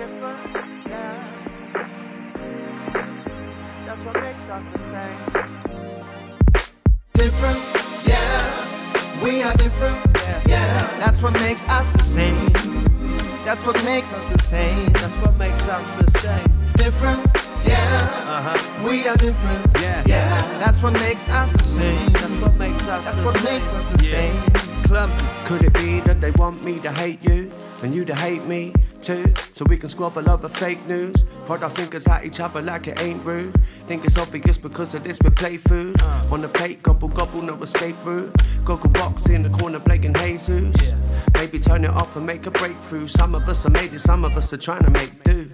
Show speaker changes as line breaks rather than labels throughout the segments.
different, yeah. That's what makes us the same.
Different, yeah. We are different, yeah. yeah. That's what makes us the same. That's what makes us the same. That's what makes us the same. Different, yeah. Uh-huh. We are different, yeah. yeah. That's what makes us the same. That's what makes us. That's what same. makes us the yeah. same.
Clumsy. Could it be that they want me to hate you and you to hate me? Too, so we can squabble over fake news. Prod our fingers at each other like it ain't rude. Think it's obvious because of this we play food. Uh. On the plate, gobble gobble, no escape route. Goggle box in the corner playing Jesus. Maybe turn it off and make a breakthrough. Some of us are made it, some of us are trying to make do.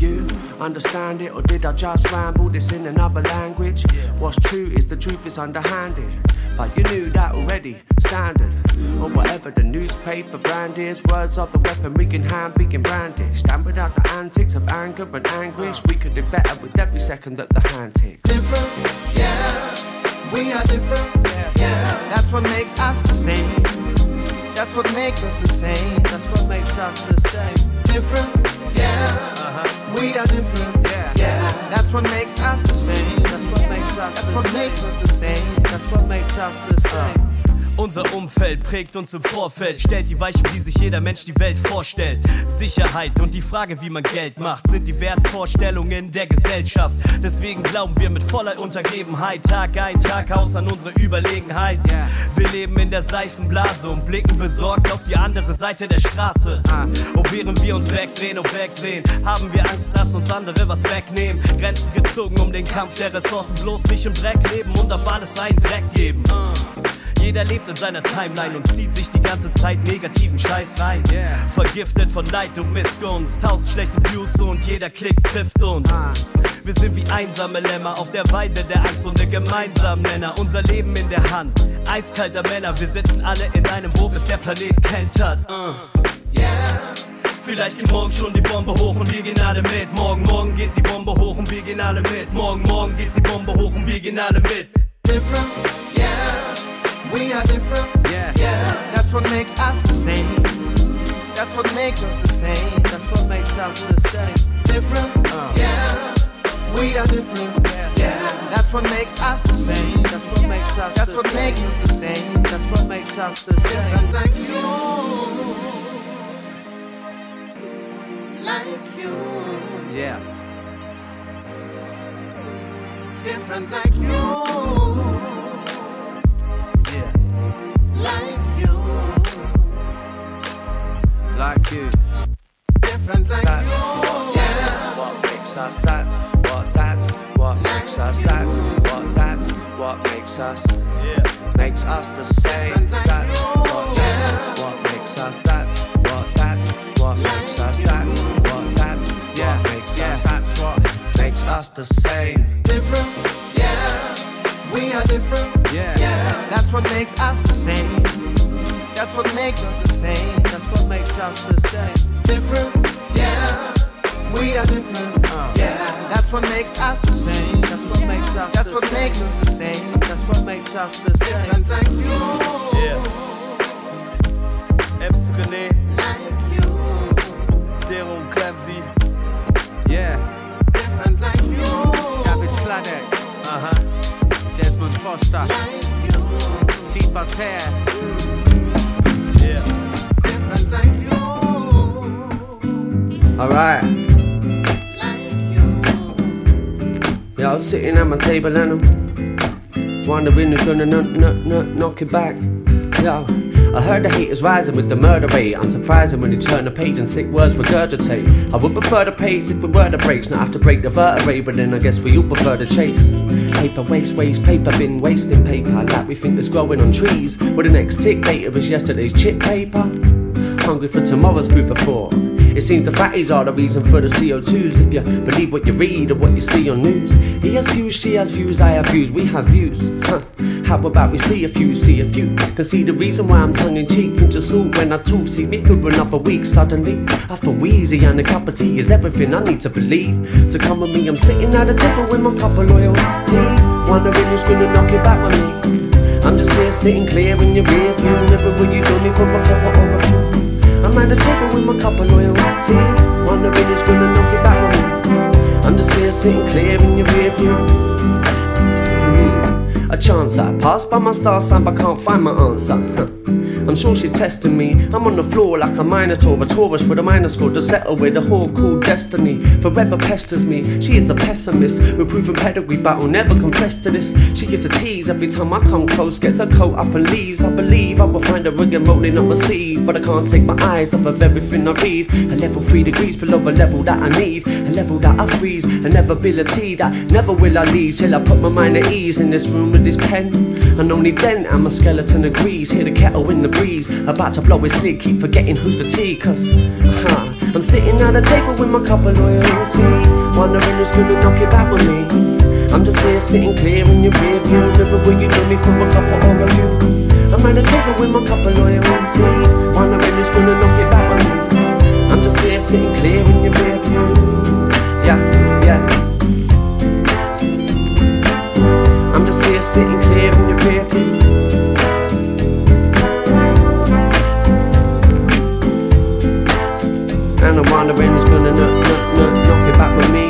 You understand it, or did I just ramble this in another language? What's true is the truth is underhanded. But you knew that already, standard. Or whatever the newspaper brand is, words are the weapon we can hand being brandished. And without the antics of anger and anguish, we could do better with every second that the hand ticks.
Different, yeah, we are different, yeah, yeah. That's what makes us the same. That's what makes us the same. That's what makes us the same. Different, yeah. Uh-huh. We are different, yeah. yeah. That's what makes us the same. That's what makes us. That's what makes us the same. That's what makes us the same.
Unser Umfeld prägt uns im Vorfeld, stellt die Weichen, wie sich jeder Mensch die Welt vorstellt. Sicherheit und die Frage, wie man Geld macht, sind die Wertvorstellungen der Gesellschaft. Deswegen glauben wir mit voller Untergebenheit Tag ein, Tag aus an unsere Überlegenheit. Wir leben in der Seifenblase und blicken besorgt auf die andere Seite der Straße. Und während wir uns wegdrehen und wegsehen, haben wir Angst, dass uns andere was wegnehmen. Grenzen gezogen um den Kampf der Ressourcen, bloß nicht im Dreck leben und auf alles einen Dreck geben. Jeder lebt in seiner Timeline und zieht sich die ganze Zeit negativen Scheiß rein. Yeah. Vergiftet von Neid und Missgunst, tausend schlechte Views und jeder Klick trifft uns. Ah. Wir sind wie einsame Lämmer auf der Weide der Angst und der gemeinsamen Nenner. Unser Leben in der Hand, eiskalter Männer. Wir sitzen alle in einem Boot, bis der Planet kentert. Uh. Yeah. Vielleicht geht morgen schon die Bombe hoch und wir gehen alle mit. Morgen, morgen geht die Bombe hoch und wir gehen alle mit. Morgen, morgen geht die Bombe hoch und wir gehen alle mit.
Different, yeah. We are different, yeah. yeah. That's what makes us the same. That's what makes us the same. That's what makes us the same. Different, uh. yeah. We are different, yeah. yeah. That's what makes us the same. That's what makes us. That's what same. makes us the same. That's what makes us the same. Different like you, like you.
Yeah.
Different like you like you.
Like you.
Different like
that's
you.
What, yeah. what makes us that? what that's what makes us you. that's what that's what makes us yeah. makes us the same.
Like
that's
you.
what that's what makes us that's what that's what makes us that's what that's yeah. what makes yeah. us that's what makes us the same.
Different, yeah. We are different.
Yeah.
yeah. That's what makes us the same. That's what makes us the same. That's what makes us the same. Different, yeah. We are different, uh, yeah. That's what makes us the same. That's what makes us. That's what same. makes us the same. That's what makes us the same. Different like you.
Yeah. Eps René.
Like you.
Dero Clamsy.
Yeah.
Different like you.
David Sladek. Uh huh. Desmond Foster, T. Voltaire.
Yeah.
Alright. Yeah, I was sitting at my table and I'm wondering who's gonna knock it back. Yo. I heard the hate is rising with the murder rate. Unsurprising when you turn the page and sick words regurgitate. I would prefer the pace if we were to breaks, not have to break the vertebrae, but then I guess we all prefer the chase. Paper waste, waste, paper bin, wasting paper. Like we think it's growing on trees. Well, the next tick data was yesterday's chip paper. Hungry for tomorrow's food for thought. It seems the fatties are the reason for the CO2s. If you believe what you read or what you see on news, he has views, she has views, I have views, we have views. Huh. How about we see a few, see a few? Can see the reason why I'm tongue in cheek. and just suit when I talk, see me through another week. Suddenly, I feel wheezy and a cup of tea is everything I need to believe. So come with me, I'm sitting at the table with my cup of loyalty. Wondering who's gonna knock it back with me. I'm just here sitting clear in your rear view. Never will you do me for a or a few. I'm at the table with my cup of loyalty. Wondering who's gonna knock it back on me. I'm just here sitting clear in your rear view. Mm-hmm. A chance I pass by my star sign but can't find my answer. I'm sure she's testing me. I'm on the floor like a minotaur, a Taurus with a minor score to settle with a whore called destiny. Forever pesters me. She is a pessimist with proven pedigree, but I'll never confess to this. She gets a tease every time I come close, gets her coat up and leaves. I believe I will find her again rolling up my sleeve, but I can't take my eyes off of everything I read. A level three degrees below a level that I need, a level that I freeze, an ability that never will I leave till I put my mind at ease in this room with this pen. And only then am a skeleton agrees. Hear the kettle in the breeze, about to blow his lid. Keep forgetting who's the tea, cause uh-huh. I'm sitting at a table with my cup of loyalty, wondering who's gonna knock it back with me. I'm just here sitting clear in your rear view. Remember when you knew me from a couple of you? I'm at a table with my cup of loyalty, wondering who's gonna knock it back with me. I'm just here sitting clear in your rear view. Yeah, yeah. I'm just here sitting clear in your rear. And I'm wondering who's gonna knock, knock, knock, knock it back with me.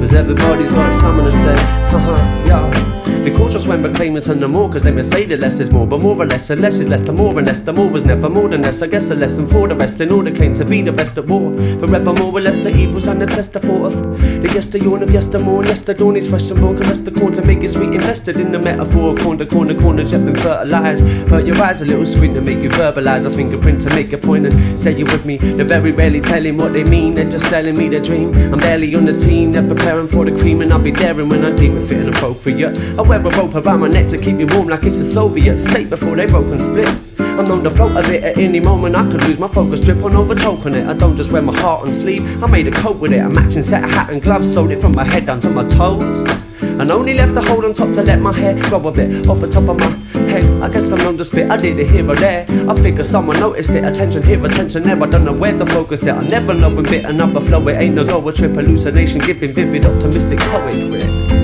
Cause everybody's got something to say. Uh-huh, Haha, yo. Be cautious when proclaiming to no more, cause they may say the less is more, but more or less, and less is less, the more and less, the more was never more than less. I guess a lesson for the rest in order to claim to be the best at war. Forever more or less, the evils and the test the thought of the yesteryear of yestermore, and yes, the dawn is fresh and born. Caress the corn to make it sweet, invested in the metaphor of corner, corner, corner, jet been fertilized. Hurt your eyes a little sweet to make you verbalize a fingerprint to make a point and say you with me. They're very rarely telling what they mean, they're just selling me the dream. I'm barely on the team, they're preparing for the cream, and I'll be daring when I deem it fit fitting appropriate. I wear a rope around my neck to keep me warm like it's a Soviet state before they broke and split. I'm known to float a bit at any moment. I could lose my focus, drip on over on it. I don't just wear my heart on sleeve. I made a coat with it, a matching set of hat and gloves. Sewed it from my head down to my toes. And only left the hole on top to let my hair grow a bit off the top of my head. I guess I'm known to spit. I did it here or there. I figure someone noticed it. Attention here, attention there. I don't know where the focus is. I never know when bit of flow. It ain't no a trip hallucination, giving vivid, optimistic poet grit clumsy tongue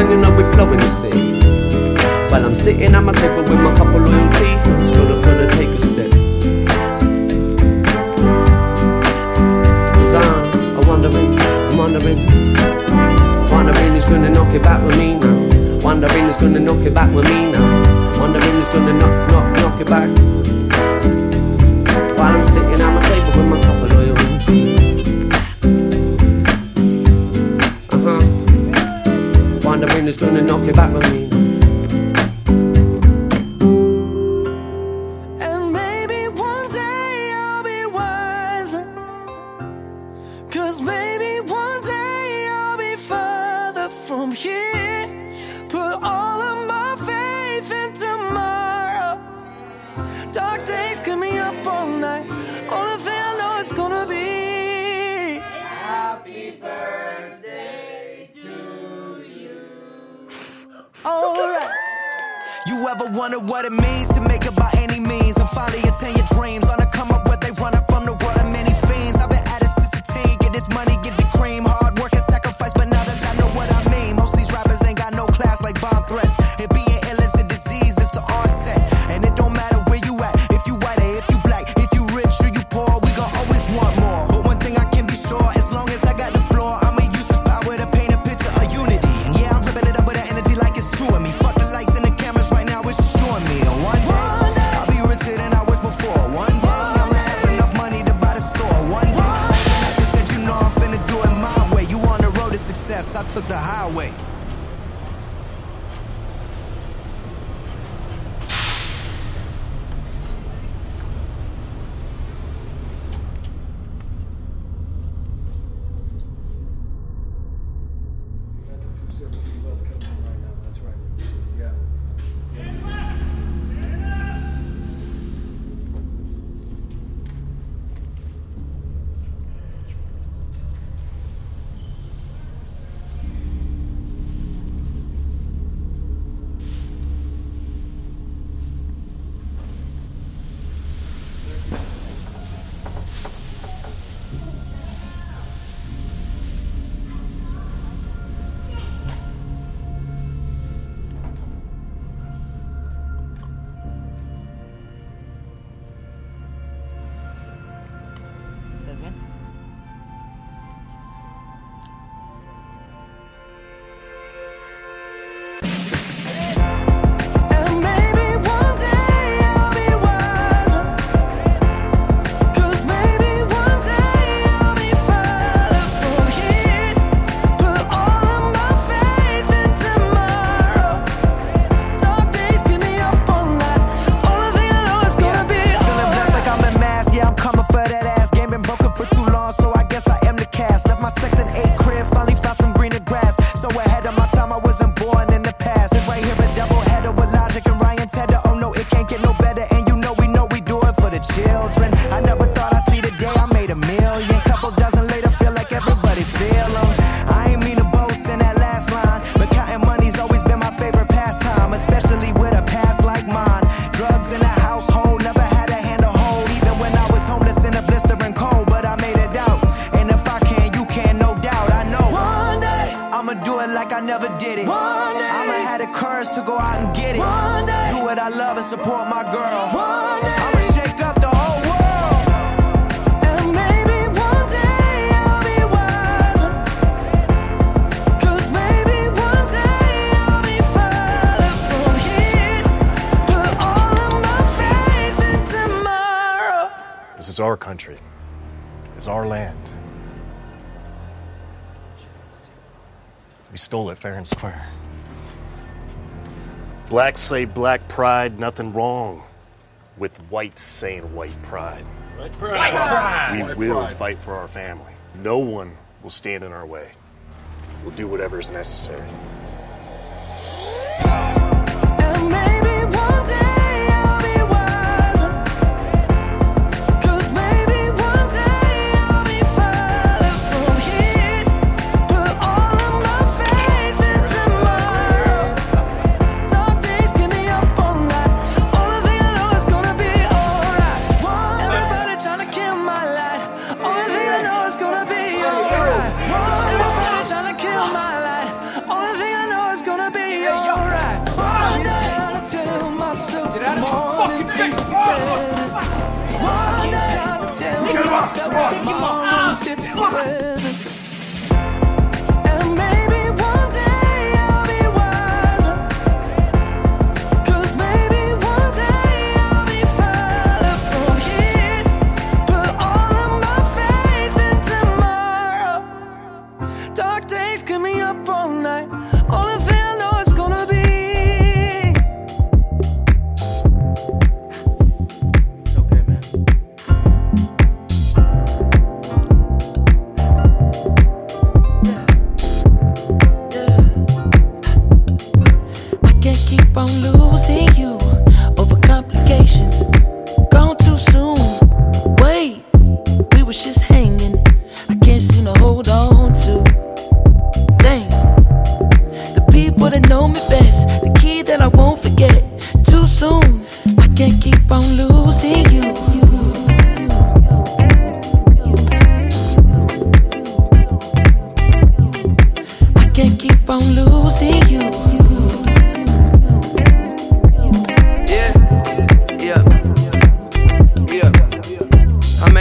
and you know we flow in the sea. While I'm sitting at my table with my cup of loyalty, still not gonna take a sip. Cause I'm, I'm wondering, I'm wondering, wondering who's gonna knock it back with me now. Wondering who's gonna knock it back with me now. Wondering who's gonna knock, knock, knock it back. While I'm sitting at my table with my cup of who's gonna knock it back with me.
country. It's our land. We stole it fair and square. Blacks say black pride, nothing wrong with whites saying white pride. White pride. White pride. We white will pride. fight for our family. No one will stand in our way. We'll do whatever is necessary.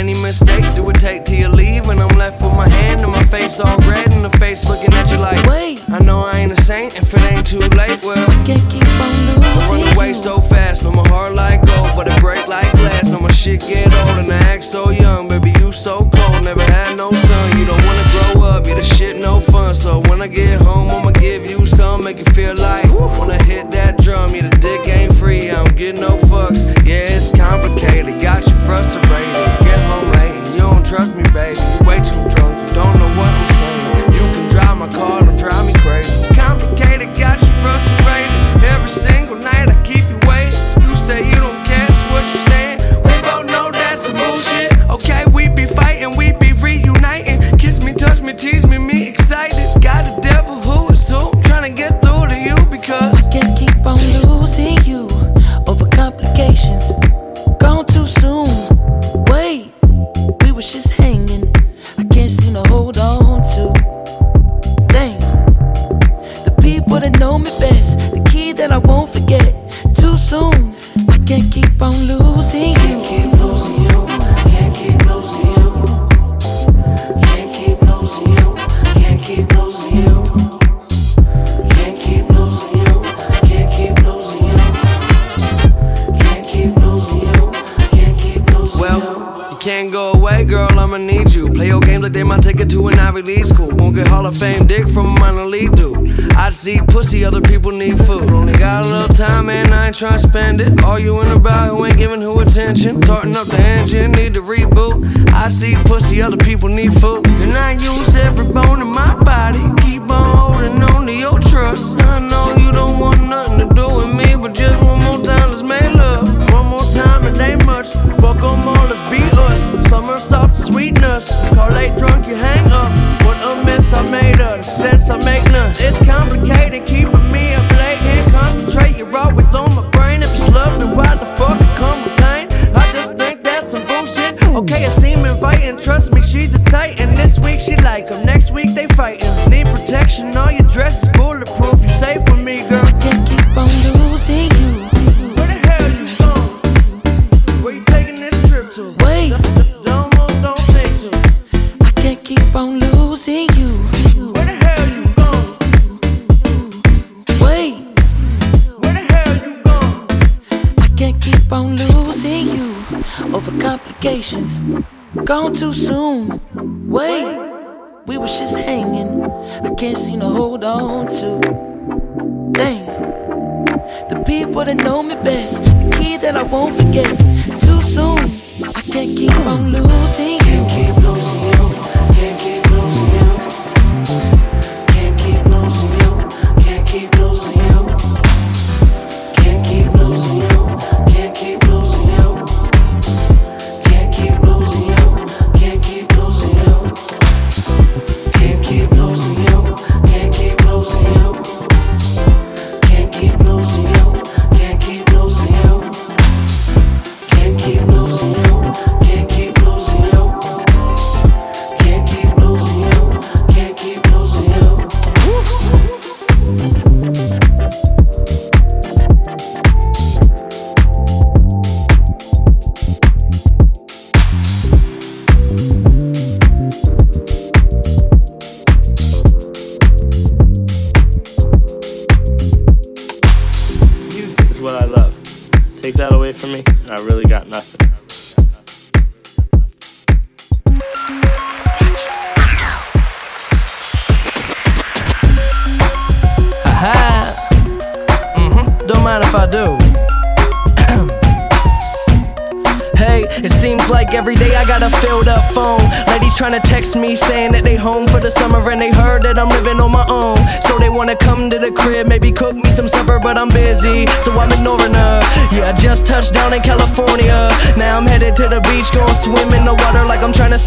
many mistakes do it take till you leave? And I'm left with my hand and my face all red and the face looking at you like,
wait.
I know I ain't a saint if it ain't too late. Well, I
can't keep on losing.
I run away so fast, no my heart like gold, but it break like glass. No my shit get old and I act so young, baby you so cold, never had no son. You don't wanna grow up, you the shit no fun. So when I get home, I'ma give you some, make you feel like when I hit that drum, you the dick ain't free. I don't get no fucks. Yeah, it's complicated, got you frustrated baby. Ain't trying to spend it. All you Arguing about who ain't giving who attention. Tarting up the engine, need to reboot. I see pussy, other people need food. And I use every bone in my body. Keep on holding on to your trust. I know you don't want nothing to do with me, but just one more time, let's make love. One more time, it ain't much. Fuck them all, let's be us. Summer soft sweetness. Call late drunk, you hang up. What a mess I made of sense I make none. It's complicated, keeping
too soon. Wait, we was just hanging. I can't seem to hold on to. Dang. The people that know me best, the key that I won't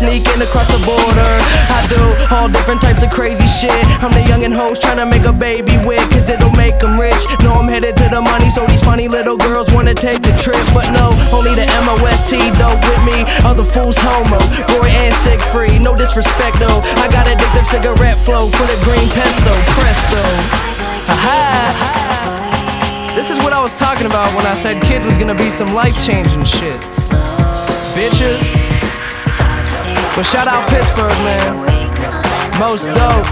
like I'm trying to sneak in across the border. I do all different types of crazy shit. I'm the young and host trying to make a baby with, cause it'll make them rich. No, I'm headed to the money, so these funny little girls wanna take the trip. But no, only the MOST dope with me. Other fools homo, Roy and sick free. No disrespect though. I got addictive cigarette flow for the green pesto, presto. Aha. This is what I was talking about when I said kids was gonna be some life changing shit. Bitches. But shout out Pittsburgh, man. Most dope.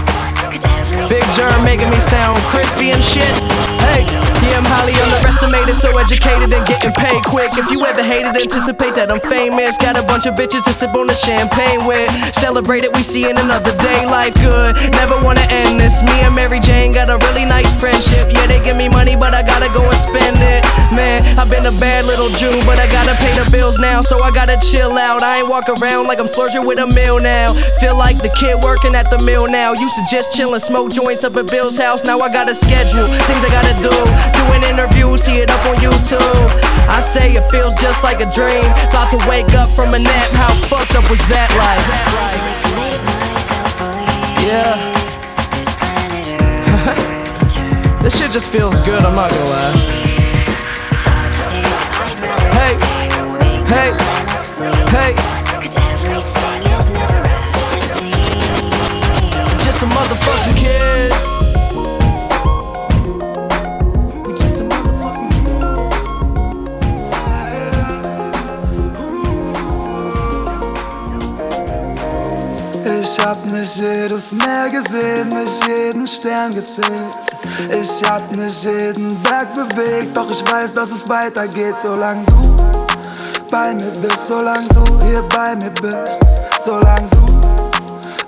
Big Jerm making me sound crispy and shit. Hey, yeah, I'm highly underestimated, so educated and getting paid quick. If you ever hated, anticipate that I'm famous. Got a bunch of bitches to sip on the champagne with. Celebrate it, we see in another day. Life good, never wanna end this. Me and Mary Jane got a really nice friendship. Yeah, they give me money, but I gotta go and spend it. Man, I've been a bad little June, but I gotta pay the bills now, so I gotta chill out. I ain't walk around like I'm splurging with a meal now. Feel like the kid working at the mill now. Used to just chill and smoke joints up at Bill's house. Now I got a schedule, things I gotta do. Doing interviews, see it up on YouTube. I say it feels just like a dream. About to wake up from a nap. How fucked up was that like? Yeah. this shit just feels good, I'm not gonna lie. Hey, hey, hey.
Hab nicht jedes Meer gesehen, nicht jeden Stern gezählt. Ich hab nicht jeden Berg bewegt, doch ich weiß, dass es weitergeht, solange du bei mir bist, solange du hier bei mir bist, solange du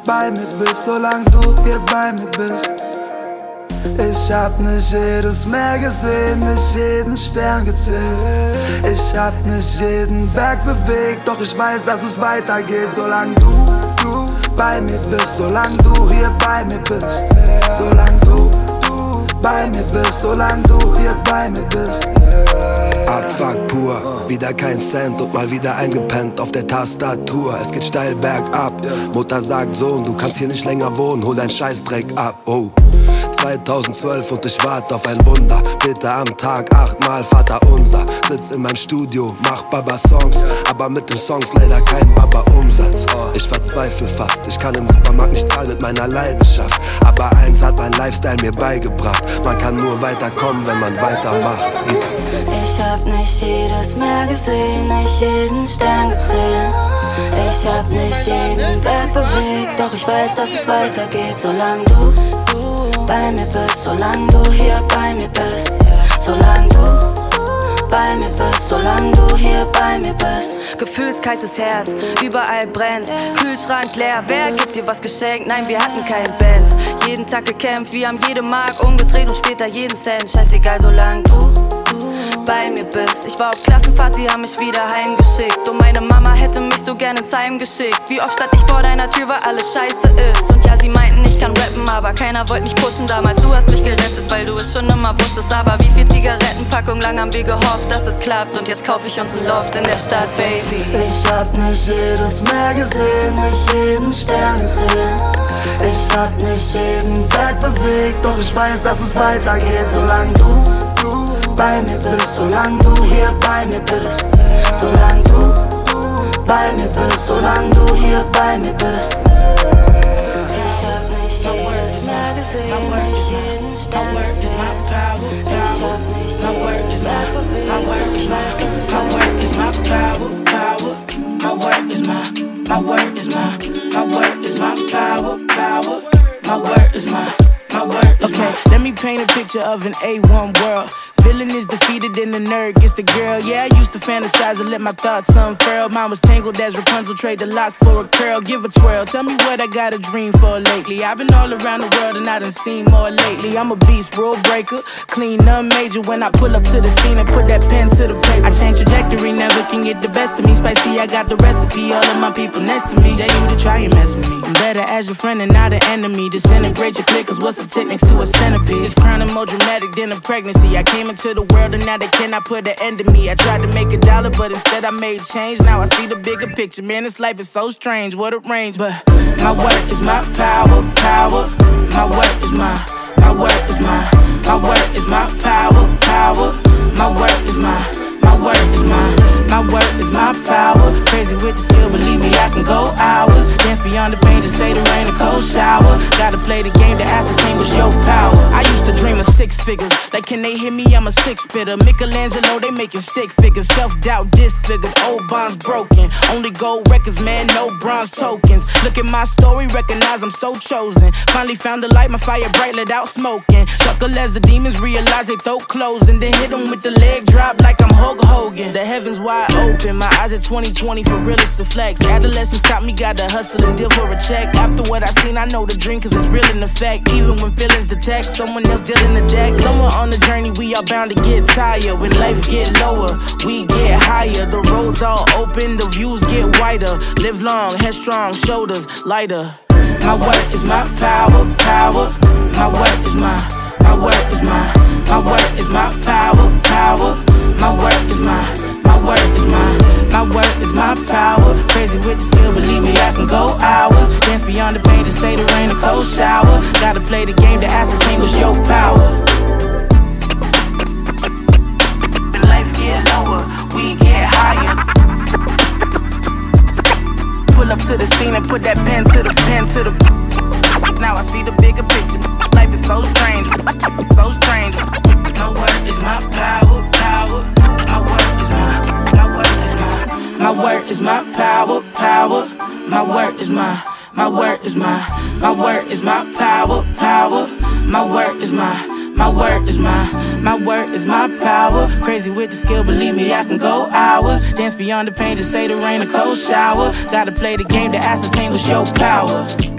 bei mir bist, solange du hier bei mir bist. Ich hab nicht jedes Meer gesehen, nicht jeden Stern gezählt. Ich hab nicht jeden Berg bewegt, doch ich weiß, dass es weitergeht, solange du, du bei mir bist, solange du hier bei mir bist. Solange du, du bei mir bist, solange du hier bei mir bist.
Abfuck pur, wieder kein Cent und mal wieder eingepennt auf der Tastatur. Es geht steil bergab. Mutter sagt Sohn, du kannst hier nicht länger wohnen, hol dein Scheißdreck ab. Oh. 2012 und ich warte auf ein Wunder. Bitte am Tag achtmal Vater unser. Sitz in meinem Studio, mach Baba Songs, aber mit den Songs leider kein Baba Umsatz. Ich verzweifle fast, ich kann im Supermarkt nicht zahlen mit meiner Leidenschaft. Aber eins hat mein Lifestyle mir beigebracht: Man kann nur weiterkommen, wenn man weitermacht.
Ich hab nicht jedes Meer gesehen, nicht jeden Stern gezählt. Ich hab nicht jeden Berg bewegt, doch ich weiß, dass es weitergeht, solange du, du bei mir bist, solange du hier bei mir bist, solange du bei mir bist, solange du hier bei mir bist.
Gefühlskaltes Herz, überall brennt. Kühlschrank leer, wer gibt dir was geschenkt? Nein, wir hatten keinen Bands. Jeden Tag gekämpft, wir haben jede Mark umgedreht und später jeden Cent. Scheißegal, solange du bei mir bist. Ich war auf Klassenfahrt, sie haben mich wieder heimgeschickt. Und meine Mama hätte mich so gerne ins Heim geschickt. Wie oft stand ich vor deiner Tür, weil alles scheiße ist. Und ja, sie meinten, ich kann rappen, aber keiner wollte mich pushen damals. Du hast mich gerettet, weil du es schon immer wusstest. Aber wie viel Zigarettenpackung lang haben wir gehofft, dass es klappt. Und jetzt kaufe ich uns ein Loft in der Stadt, Baby.
Ich hab nicht jedes Meer gesehen, nicht jeden Stern gesehen. Ich hab nicht jeden Berg bewegt, doch ich weiß, dass es weitergeht, solange du, du bei mir bist, solange du hier bei mir bist, solange du, du bei mir bist, solange du hier bei mir bist.
Ich hab nicht jedes Meer gesehen, nicht jeden Stern gesehen. Ich hab nicht
My work is my, my work is my, my work is my power, power. My work is my, my work is my, my work is my power, power. My work is my, my work is
Okay, let me paint a picture of an A1 world. Villain is defeated and the nerd gets the girl. Yeah, I used to fantasize and let my thoughts unfurl. Mine was tangled as Rapunzel, trade the locks for a curl. Give a twirl. Tell me what I got a dream for lately. I've been all around the world and I done seen more lately. I'm a beast, rule breaker, clean, none major. When I pull up to the scene and put that pen to the paper, I change trajectory, never can get the best of me. Spicy, I got the recipe. All of my people next to me, they you to try and mess with me. I'm better as your friend and not an enemy. Disintegrate your click, cause what's the next to a centipede? It's crowning more dramatic than a pregnancy. I came into the world and now they cannot put an end to me. I tried to make a dollar, but instead I made change. Now I see the bigger picture. Man, this life is so strange. What a range, but my work is my power, power. My work is my, my work is my, my work is my power, power. My work is my, my work is my, my work is my power. Crazy with the skill, believe me, I can go hours. Dance beyond the pain to say the rain, a cold shower. Gotta play the game to ascertain what's your power. I used to dream of six figures. Like, can they hear me? I'm a six fitter. Michelangelo, they making stick figures. Self doubt disfigured. Old bonds broken. Only gold records, man, no bronze tokens. Look at my story, recognize I'm so chosen. Finally found the light, my fire bright, lit out smoking. Chuckle as the demons realize they throat closing. Then hit them with the leg drop like I'm Hulk Hogan. The heavens wide open, my eyes at 2020 for realists to flex. Adolescence taught me gotta hustle and deal for a check. After what I seen, I know the dream cause it's real in effect. Even when feelings detect, someone else dealing the deck. Somewhere on the journey, we are bound to get tired. When life get lower, we get higher. The roads all open, the views get wider. Live long, headstrong, shoulders lighter. My work is my power, power. My work is my, my work is my, my work is my power, power. My work is my, my work is my, my work is my power. Crazy with the skill, believe me, I can go hours. Dance beyond the pain to say the rain, a cold shower. Gotta play the game to ascertain what's your power. Life get lower, we get higher. Pull up to the scene and put that pen to the pen to the. Now I see the bigger picture. Life is so strange, so strange. My word is my power, power. My word is my, my word is my. My word is my power, power. My word is my, my word is my, my word is my power, power. My word is my. My word is my, my word is my power. Crazy with the skill, believe me, I can go hours. Dance beyond the pain to say the rain, a cold shower. Gotta play the game to ascertain what's your power.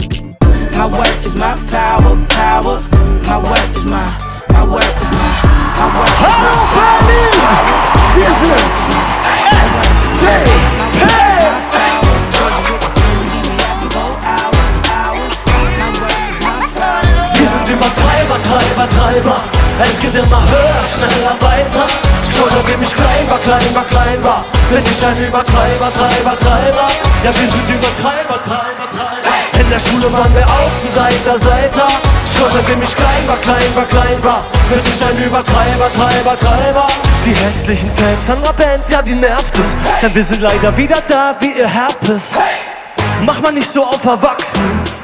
My work is my power, power. My work is my, my work is my, my work is
Hallo Berlin! Wir sind's! SDP!
Wir sind Übertreiber, Treiber, Treiber. Es geht immer höher, schneller, weiter. Seitdem ich klein war, klein war, klein war, bin ich ein Übertreiber, Treiber, Treiber. Ja, wir sind Übertreiber, Treiber, Treiber. In der Schule waren wir Außenseiter, Seiter. Schon seitdem ich klein war, klein war, klein war, bin ich ein Übertreiber, Treiber, Treiber. Die hässlichen Fans anderer Bands, ja, die nervt es. Denn wir sind leider wieder da wie ihr Herpes. Mach mal nicht so auf erwachsen.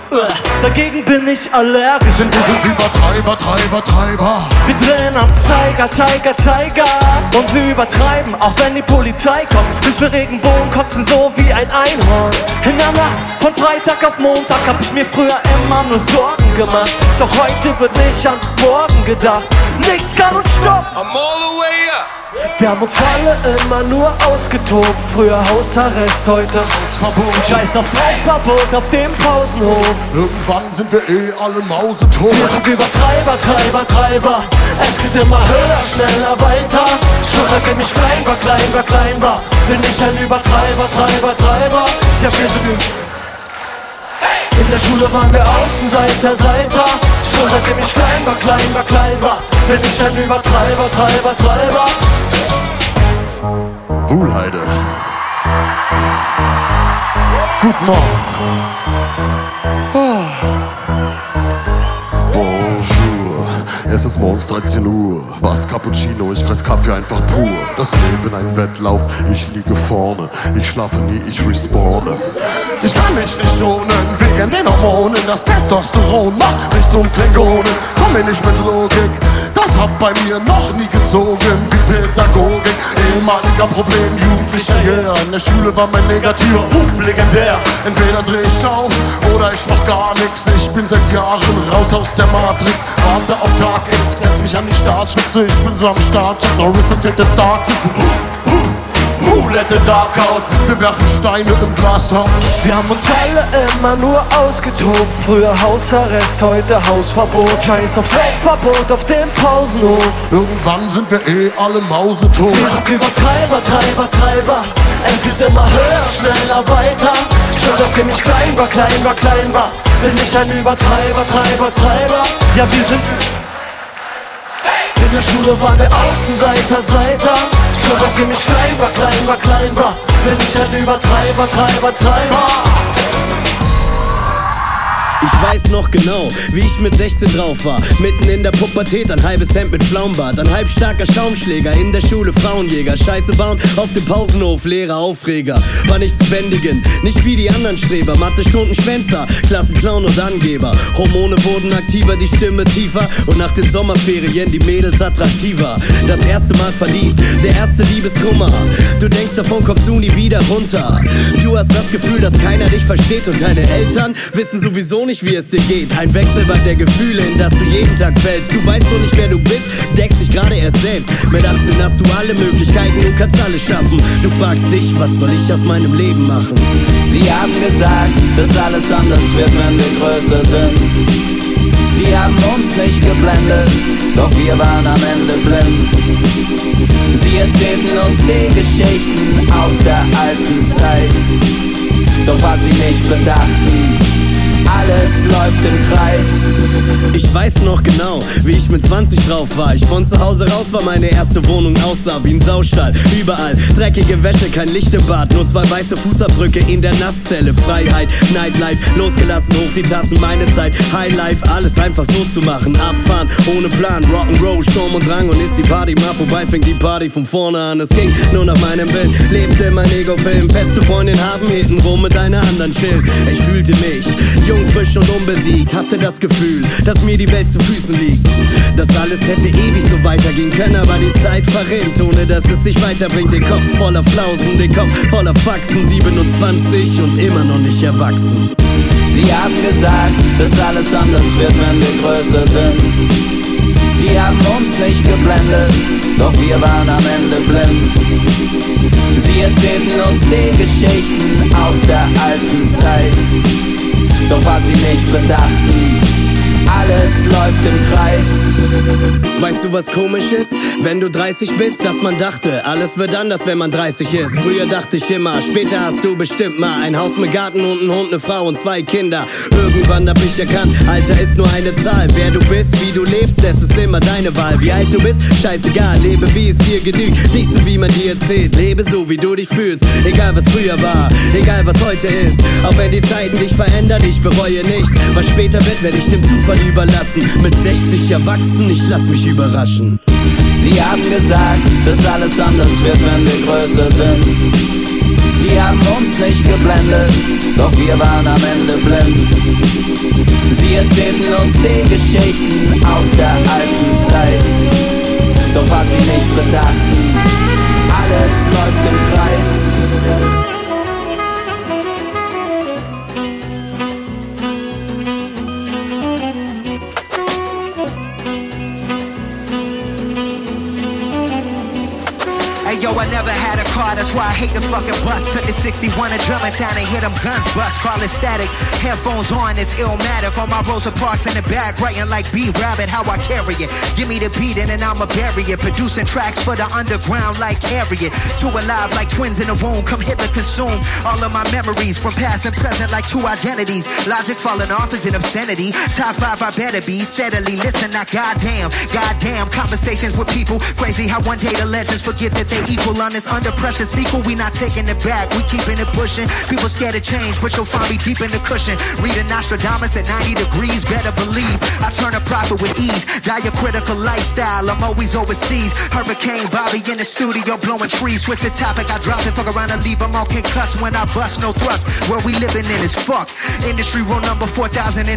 Dagegen bin ich allergisch. Denn wir sind Übertreiber, Treiber, Treiber. Wir drehen am Zeiger, Zeiger, Zeiger. Und wir übertreiben, auch wenn die Polizei kommt. Bis wir Regenbogen kotzen, so wie ein Einhorn. In der Nacht von Freitag auf Montag hab ich mir früher immer nur Sorgen gemacht. Doch heute wird nicht an morgen gedacht. Nichts kann uns stoppen. I'm all the way up. Wir haben uns alle immer nur ausgetobt. Früher Hausarrest, heute Hausverbot. Scheiß aufs Rauchverbot auf dem Pausenhof. Irgendwann sind wir eh alle mausetot. Wir sind Übertreiber, Treiber, Treiber. Es geht immer höher, schneller, weiter. Schon seitdem ich klein war, klein war, klein war, bin ich ein Übertreiber, Treiber, Treiber. Ja, wir sind in der Schule waren wir Außenseiter, Seiter. Schon seitdem ich klein war, klein war, klein war, bin ich ein Übertreiber, Treiber, Treiber.
Wuhlheide. Guten Morgen. Bonjour. Es ist morgens 13 Uhr. Was Cappuccino, ich fress Kaffee einfach pur. Das Leben ein Wettlauf, ich liege vorne. Ich schlafe nie, ich respawne. Ich kann mich nicht schonen, wegen den Hormonen. Das Testosteron macht Richtung Klingone. Komm mir nicht mit Logik, das hat bei mir noch nie gezogen. Wie Pädagogik, ehemaliger Problem, Jugendlicher, yeah. In der Schule war mein negativer Ruf legendär. Entweder dreh ich auf oder ich mach gar nix. Ich bin seit Jahren raus aus der Matrix. Warte auf Tag X, setz mich an die Startspitze. Ich bin so am Start, Chuck Norris erzählt jetzt Dark Who let the dark out? Wir werfen Steine im Glashaus.
Wir haben uns alle immer nur ausgetobt. Früher Hausarrest, heute Hausverbot. Scheiß aufs Rauchverbot auf dem Pausenhof.
Irgendwann sind wir eh alle mausetot.
Wir sind Übertreiber, Treiber, Treiber. Es geht immer höher, schneller, weiter. Schon seitdem ich klein war, klein war, klein war, bin ich ein Übertreiber, Treiber, Treiber. Ja, wir sind in der Schule waren wir Außenseiter, Seiter. Seitdem ich klein war, klein war, klein war, bin ich ein Übertreiber, Treiber, Treiber.
Ich weiß noch genau, wie ich mit 16 drauf war. Mitten in der Pubertät, ein halbes Hemd mit Pflaumenbart, ein halbstarker Schaumschläger, in der Schule Frauenjäger, Scheiße bauen, auf dem Pausenhof, leere Aufreger. War nicht zu bändigen, nicht wie die anderen Streber, Mathe-Stunden Schwänzer, Klassenclown und Angeber. Hormone wurden aktiver, die Stimme tiefer und nach den Sommerferien die Mädels attraktiver. Das erste Mal verliebt, der erste Liebeskummer. Du denkst, davon kommst du nie wieder runter. Du hast das Gefühl, dass keiner dich versteht und deine Eltern wissen sowieso nicht, wie es dir geht. Ein Wechselbad der Gefühle, in das du jeden Tag fällst. Du weißt noch nicht, wer du bist, deckst dich gerade erst selbst. Mit 18 hast du alle Möglichkeiten, du kannst alles schaffen. Du fragst dich, was soll ich aus meinem Leben machen?
Sie haben gesagt, dass alles anders wird, wenn wir größer sind. Sie haben uns nicht geblendet, doch wir waren am Ende blind. Sie erzählten uns die Geschichten aus der alten Zeit. Doch was sie nicht bedachten, alles läuft im Kreis.
Ich weiß noch genau, wie ich mit 20 drauf war. Ich von zu Hause raus war, meine erste Wohnung aussah wie ein Saustall. Überall dreckige Wäsche, kein Licht im Bad, nur zwei weiße Fußabdrücke in der Nasszelle. Freiheit, Nightlife, losgelassen, hoch die Tassen, meine Zeit. Highlife, alles einfach so zu machen. Abfahren, ohne Plan, Rock'n'Roll, Sturm und Drang. Und ist die Party mal vorbei, fängt die Party von vorne an. Es ging nur nach meinem Willen, lebte mein Ego-Film. Feste Freundin haben, hinten rum mit einer anderen chillen. Ich fühlte mich jung, frisch und unbesiegt. Hatte das Gefühl, dass mir die Welt zu Füßen liegt. Das alles hätte ewig so weitergehen können, aber die Zeit verrinnt, ohne dass es sich weiterbringt. Den Kopf voller Flausen, den Kopf voller Faxen. 27 und immer noch nicht erwachsen.
Sie haben gesagt, dass alles anders wird, wenn wir größer sind. Sie haben uns nicht geblendet, doch wir waren am Ende blind. Sie erzählten uns die Geschichten aus der alten Zeit. Doch was sie nicht bedachten. Alles läuft im Kreis.
Weißt du, was komisch ist? Wenn du 30 bist, dass man dachte, alles wird anders, wenn man 30 ist. Früher dachte ich immer, später hast du bestimmt mal ein Haus mit Garten und einen Hund, eine Frau und zwei Kinder. Irgendwann hab ich erkannt, Alter ist nur eine Zahl. Wer du bist, wie du lebst, das ist immer deine Wahl. Wie alt du bist, scheißegal, lebe wie es dir genügt. Nicht so wie man dir erzählt, lebe so wie du dich fühlst. Egal was früher war, egal was heute ist. Auch wenn die Zeiten dich verändern, ich bereue nichts. Was später wird, werde ich dem Zufall überlassen. Mit 60 erwachsen, ich lass mich überraschen.
Sie haben gesagt, dass alles anders wird, wenn wir größer sind. Sie haben uns nicht geblendet, doch wir waren am Ende blind. Sie erzählten uns die Geschichten aus der alten Zeit. Doch was sie nicht bedachten, alles läuft
fucking bus. Took the 61 to Germantown and hit them guns bust. Call it static. Headphones on, it's illmatic. On my Rosa Parks in the back, writing like B Rabbit, how I carry it. Give me the beat and then I'ma bury it. Producing tracks for the underground like Harriet. Two alive like twins in a womb. Come hit the consume all of my memories from past and present like two identities. Logic falling off is an obscenity. Top five, I better be steadily listen. Now, goddamn, goddamn, conversations with people. Crazy how one day the legends forget that they equal on this under pressure sequel. We not taking it back, we keeping it pushing. People scared of change, but you'll find me deep in the cushion. Reading Nostradamus at 90 degrees, better believe I turn a profit with ease. Diacritical lifestyle, I'm always overseas. Hurricane Bobby in the studio blowing trees. Switch the topic, I drop it, fuck around and leave them all concussed when I bust. No thrust, where we living in is fuck. Industry rule number 4081.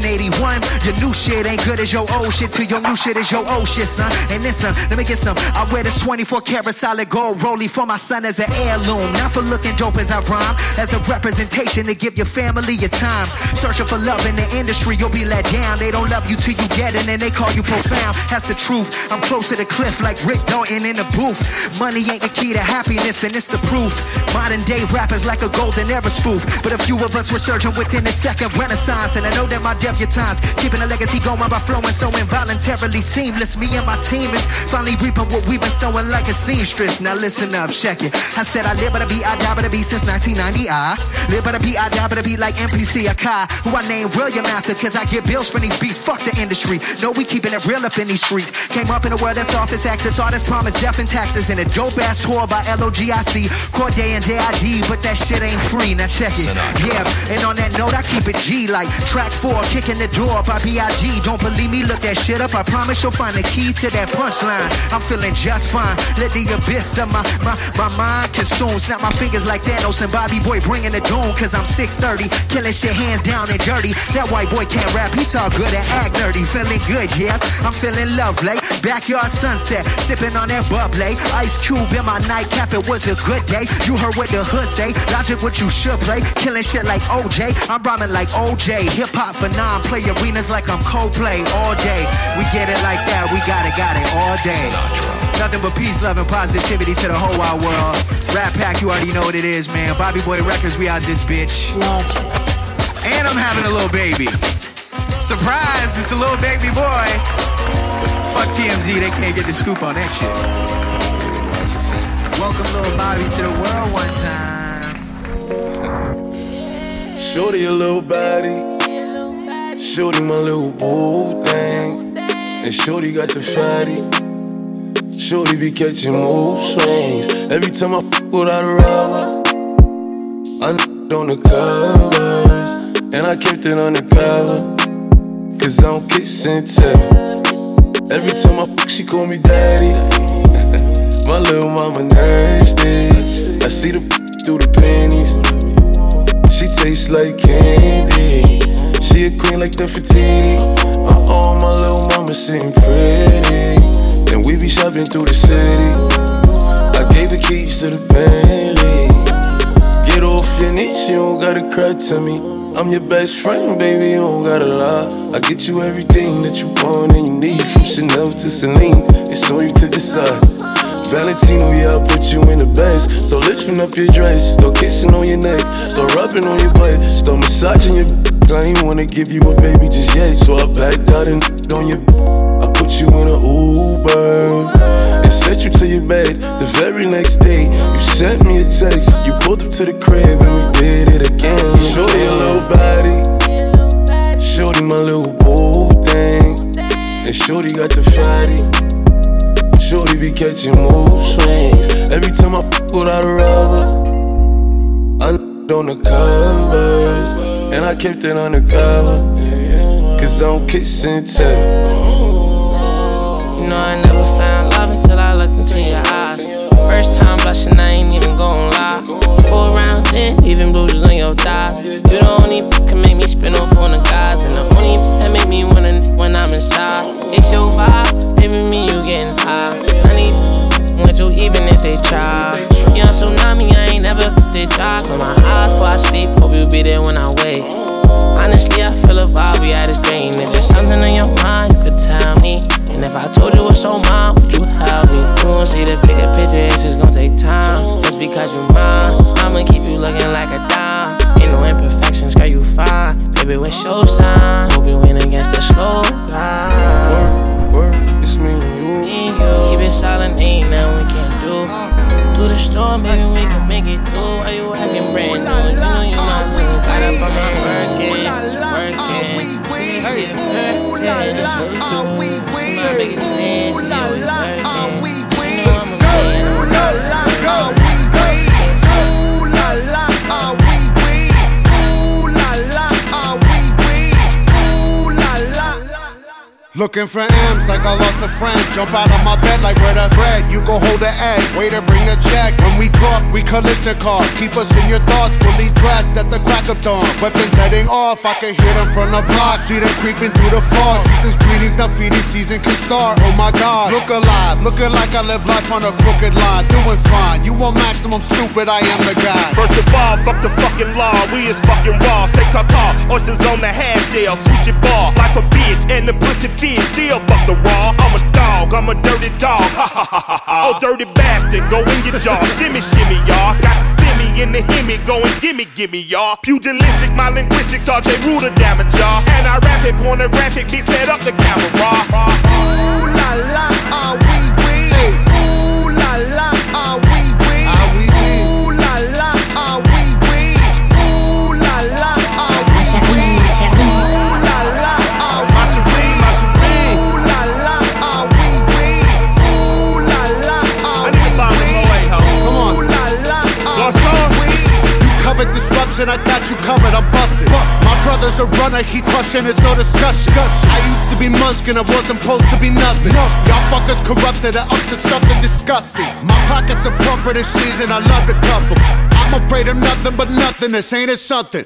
Your new shit ain't good as your old shit, till your new shit is your old shit, son. And son, let me get some. I wear this 24 karat solid gold rollie for my son as an heirloom. Not for looking dope as I rhyme, as a representation to give your family your time. Searching for love in the industry, you'll be let down. They don't love you till you get it, and they call you profound. That's the truth. I'm close to the cliff like Rick Dalton in the booth. Money ain't the key to happiness, and it's the proof. Modern day rappers like a golden era spoof. But a few of us were surging within the second renaissance, and I know that my debutantes keeping a legacy going by flowing so involuntarily seamless. Me and my team is finally reaping what we've been sowing like a seamstress. Now listen up, check it. I said I live by the I die by the beat since 1990. I ah. live by the beat, I die by the beat like MPC Akai, who I named William after, cause I get bills from these beats. Fuck the industry. No, we keeping it real up in these streets. Came up in a world that's office access, artists promise death and taxes, and a dope ass tour by LOGIC, Cordae and JID, but that shit ain't free. Now check it. Yeah, and on that note, I keep it G like track four, kicking the door by B.I.G. Don't believe me? Look that shit up. I promise you'll find the key to that punchline. I'm feeling just fine. Let the abyss of my, my, my mind consume. Snap my fingers like Thanos and Bobby Boy bringing the doom. Cause I'm 630, killing shit hands down and dirty. That white boy can't rap, he talk good and act nerdy. Feeling good, yeah. I'm feeling lovely. Backyard sunset, sipping on that bubbly. Ice cube in my nightcap, it was a good day. You heard what the hood say. Logic what you should play. Killing shit like OJ. I'm rhyming like OJ. Hip hop for non play arenas like I'm Coldplay all day. We get it like that, we got it, got it all day. Nothing but peace, love, and positivity to the whole wide world. RattPack, you already know what it is, man. Bobby Boy Records, we out this bitch. And I'm having a little baby. Surprise, it's a little baby boy. Fuck TMZ, they can't get the scoop on that shit. Welcome little Bobby to the world one time.
Shorty a little body. Shorty my little boo thing. And Shorty got the fatty. Shorty be catching mood swings. Every time I fuck without a rubber, I n- on the covers. And I kept it on the undercover. Cause I don't kiss and tell. Every time I fuck, she call me daddy. My little mama nasty. I see the through the panties. She tastes like candy. She a queen like the Fatini. Uh oh, my little mama sitting pretty. And we be shopping through the city. I gave the keys to the Bentley. Get off your niche, you don't gotta cry to me. I'm your best friend, baby, you don't gotta lie. I get you everything that you want and you need. From Chanel to Celine, it's on you to decide. Valentino, yeah, I put you in the best. So lifting up your dress, start kissing on your neck, start rubbing on your butt, start massaging your I ain't wanna give you a baby just yet, so I backed out and on your. You in an Uber and sent you to your bed. The very next day, you sent me a text. You pulled up to the crib and we did it again. Shorty a little body, shorty my little boo thing, and shorty got the fatty. Shorty be catching mood swings every time I f- without a rubber. I on the covers, and I kept it undercover. Cause I don't kiss and tell.
Know I never found love until I looked into your eyes. First time blushing, I ain't even gon' lie. Four round ten, even bruises on your thighs. You the only can make me spin off on the guys, and the only that make me wanna when I'm inside. It's your vibe, baby, me you getting high. I need with you even if they try. You on tsunami, I ain't never did die. Close my eyes before I sleep, hope you be there when I wake. Honestly, I feel a vibe, we at this drain. If there's something on your mind, you could tell me. And if I told you what's on mine, would you help me? You won't see the bigger picture, it's just gonna take time. Just because you're mine, I'ma keep you looking like a dime. Ain't no imperfections, girl, you fine. Baby, what's your sign? Hope you win against the slow guy.
Work, work, it's me and you.
Me and you. Keep it silent, ain't nothing we can do. Through the storm, baby, we can make it through. Why you acting brand new? You know you my new. Got up on my working, it's working. She a virgin, she my biggest fan, she always working.
Looking for M's like I lost a friend. Jump out of my bed like where the bread. You go hold the egg. Waiter, bring the check. When we talk, we cars. Keep us in your thoughts, fully dressed at the crack of dawn. Weapons letting off, I can hear them from the block. See them creeping through the fog. Season's greetings, now feeding season can start. Oh my god, look alive. Looking like I live life on a crooked line. Doing fine. You want maximum stupid, I am the guy.
First of all, fuck the fucking law. We is fucking raw. Stay tartar. Oysters on the half shell. Switch your ball. Life a bitch and the pussy Still fuck the raw. I'm a dog. I'm a dirty dog. Ha ha ha ha ha. Oh, dirty bastard. Go in your jaw. shimmy, shimmy, y'all. Got the semi in the hemi. Go and gimme, gimme, y'all. Pugilistic, my linguistics. RJ Ruler damage, y'all. And I rap it pornographic. Bitch, set up the camera.
Ooh la la, ah oui
disruption, I got you covered, I'm busting. My brother's a runner, he crushing, it's no discussion. I used to be Munchkin, I wasn't supposed to be nothing. Y'all fuckers corrupted and up to something disgusting. My pockets are plumper this season, I love to cup 'em. I'm afraid of nothing but nothing, this ain't it something.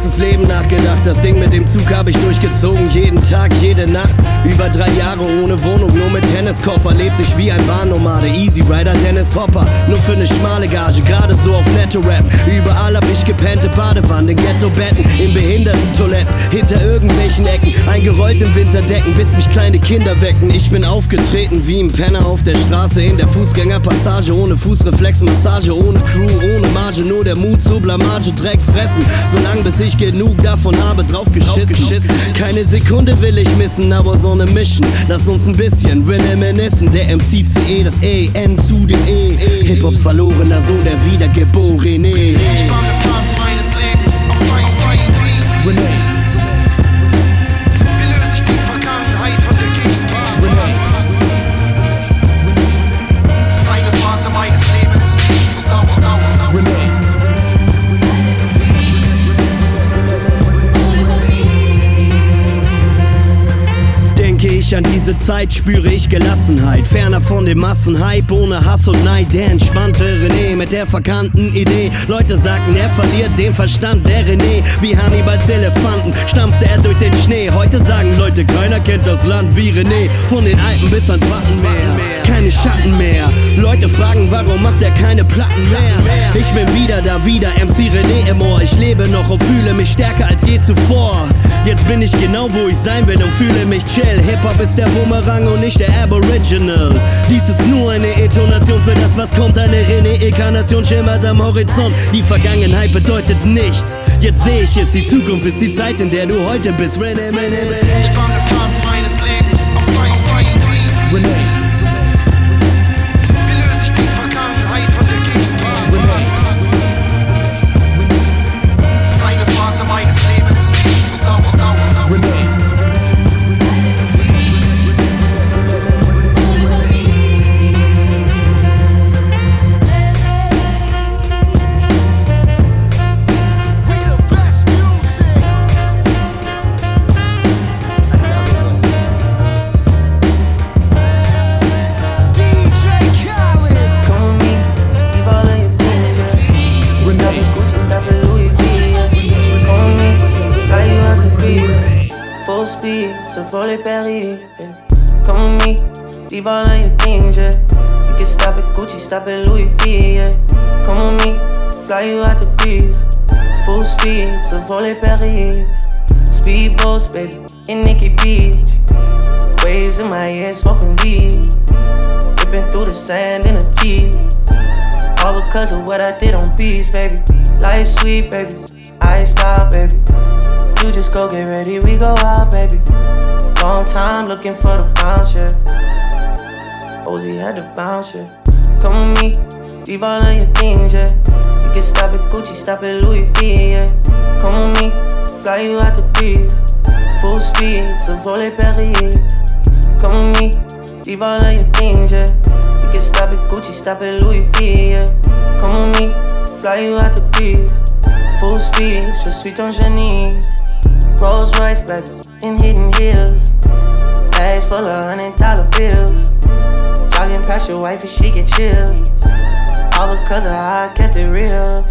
ganzes Leben nachgedacht. Das Ding mit dem Zug habe ich durchgezogen. Jeden Tag, jede Nacht. Über drei Jahre ohne Wohnung, nur mit Tenniskoffer. Lebte ich wie ein Bahnnomade. Easy Rider, Dennis Hopper. Nur für ne schmale Gage, gerade so auf Netto-Rap. Überall hab ich gepennte Badewanne, Ghetto-Betten, in Behindertentoiletten. Hinter irgendwelchen Ecken, eingerollt in Winterdecken, bis mich kleine Kinder wecken. Ich bin aufgetreten wie ein Penner auf der Straße. In der Fußgängerpassage, ohne Fußreflexmassage, ohne Crew, ohne Marge. Nur der Mut zur Blamage, Dreck fressen. Solange lang, bis ich genug davon habe, drauf geschissen. Keine Sekunde will ich missen, aber so ne Mission. Lass uns ein bisschen reminiscen. Der MCCE, das E, N zu dem E. Hip-Hops verlorener Sohn, der Wiedergeborene.
Ich war eine Phase meines Lebens auf freien,
An diese Zeit, spüre ich Gelassenheit. Ferner von dem Massenhype, ohne Hass und Neid. Der entspannte René mit der verkannten Idee. Leute sagten, er verliert den Verstand. Der René, wie Hannibals Elefanten, stampfte er durch den Schnee. Heute sagen Leute, keiner kennt das Land wie René. Von den Alpen bis ans Wattenmeer. Keine Schatten mehr. Leute fragen, warum macht er keine Platten mehr? Ich bin wieder da, wieder MC René im Ohr. Ich lebe noch und fühle mich stärker als je zuvor. Jetzt bin ich genau, wo ich sein will und fühle mich chill. Hip-Hop ist der Boomerang und nicht der Aboriginal. Dies ist nur eine Intonation für das, was kommt. Eine René-Inkarnation schimmert am Horizont. Die Vergangenheit bedeutet nichts. Jetzt sehe ich es, die Zukunft ist die Zeit, in der du heute bist. René, René,
Ich
René.
war eine Phase meines Lebens auf.
René.
Stop at Louis V, yeah. Come with me, fly you out to Greece. Full speed, so volley Paris. Speedboats, baby, in Nikki Beach. Waves in my ear, smoking weed. Ripping through the sand in a Jeep. All because of what I did on beats, baby. Life sweet, baby. I stop, baby. You just go get ready, we go out, baby. Long time looking for the bounce, yeah. Ozzy had to bounce, yeah. Come with me, leave all of your things, yeah. You can stop at Gucci, stop at Louis V, yeah. Come with me, fly you out to Greece. Full speed, so volley Paris. Come with me, leave all of your things, yeah. You can stop at Gucci, stop at Louis V, yeah. Come with me, fly you out to Greece. Full speed, je suis ton génie. Rolls Royce, baby, in hidden hills. Bags full of hundred dollar bills. Jogging past your wife and she get chilled. All because of how I kept it real.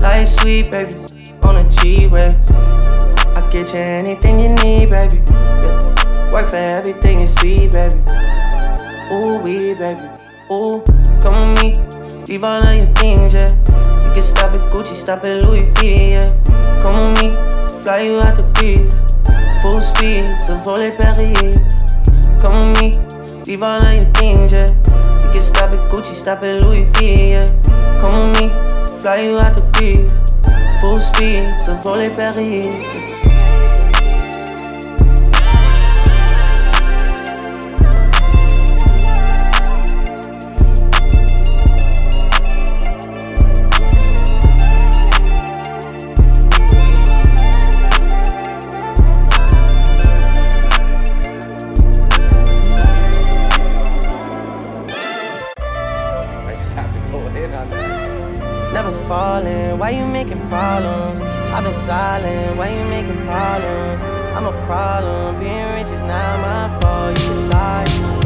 Life sweet, baby, on a G-Way. I get you anything you need, baby. Yeah. Work for everything you see, baby. Ooh, we, baby. Ooh, come with me. Leave all of your things, yeah. You can stop at Gucci, stop at Louis V, yeah. Come with me, fly you out to Greece. Full speed, so volley Paris. Come with me, leave all of your things, yeah. You can stop at Gucci, stop at Louis V, yeah. Come with me, fly you out to Greece. Full speed, so volley Paris. Problems? I've been silent, why you making problems? I'm a problem, being rich is not my fault. You decide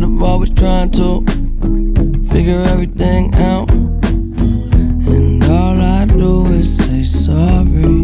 instead of always trying to figure everything out. And all I do is say sorry.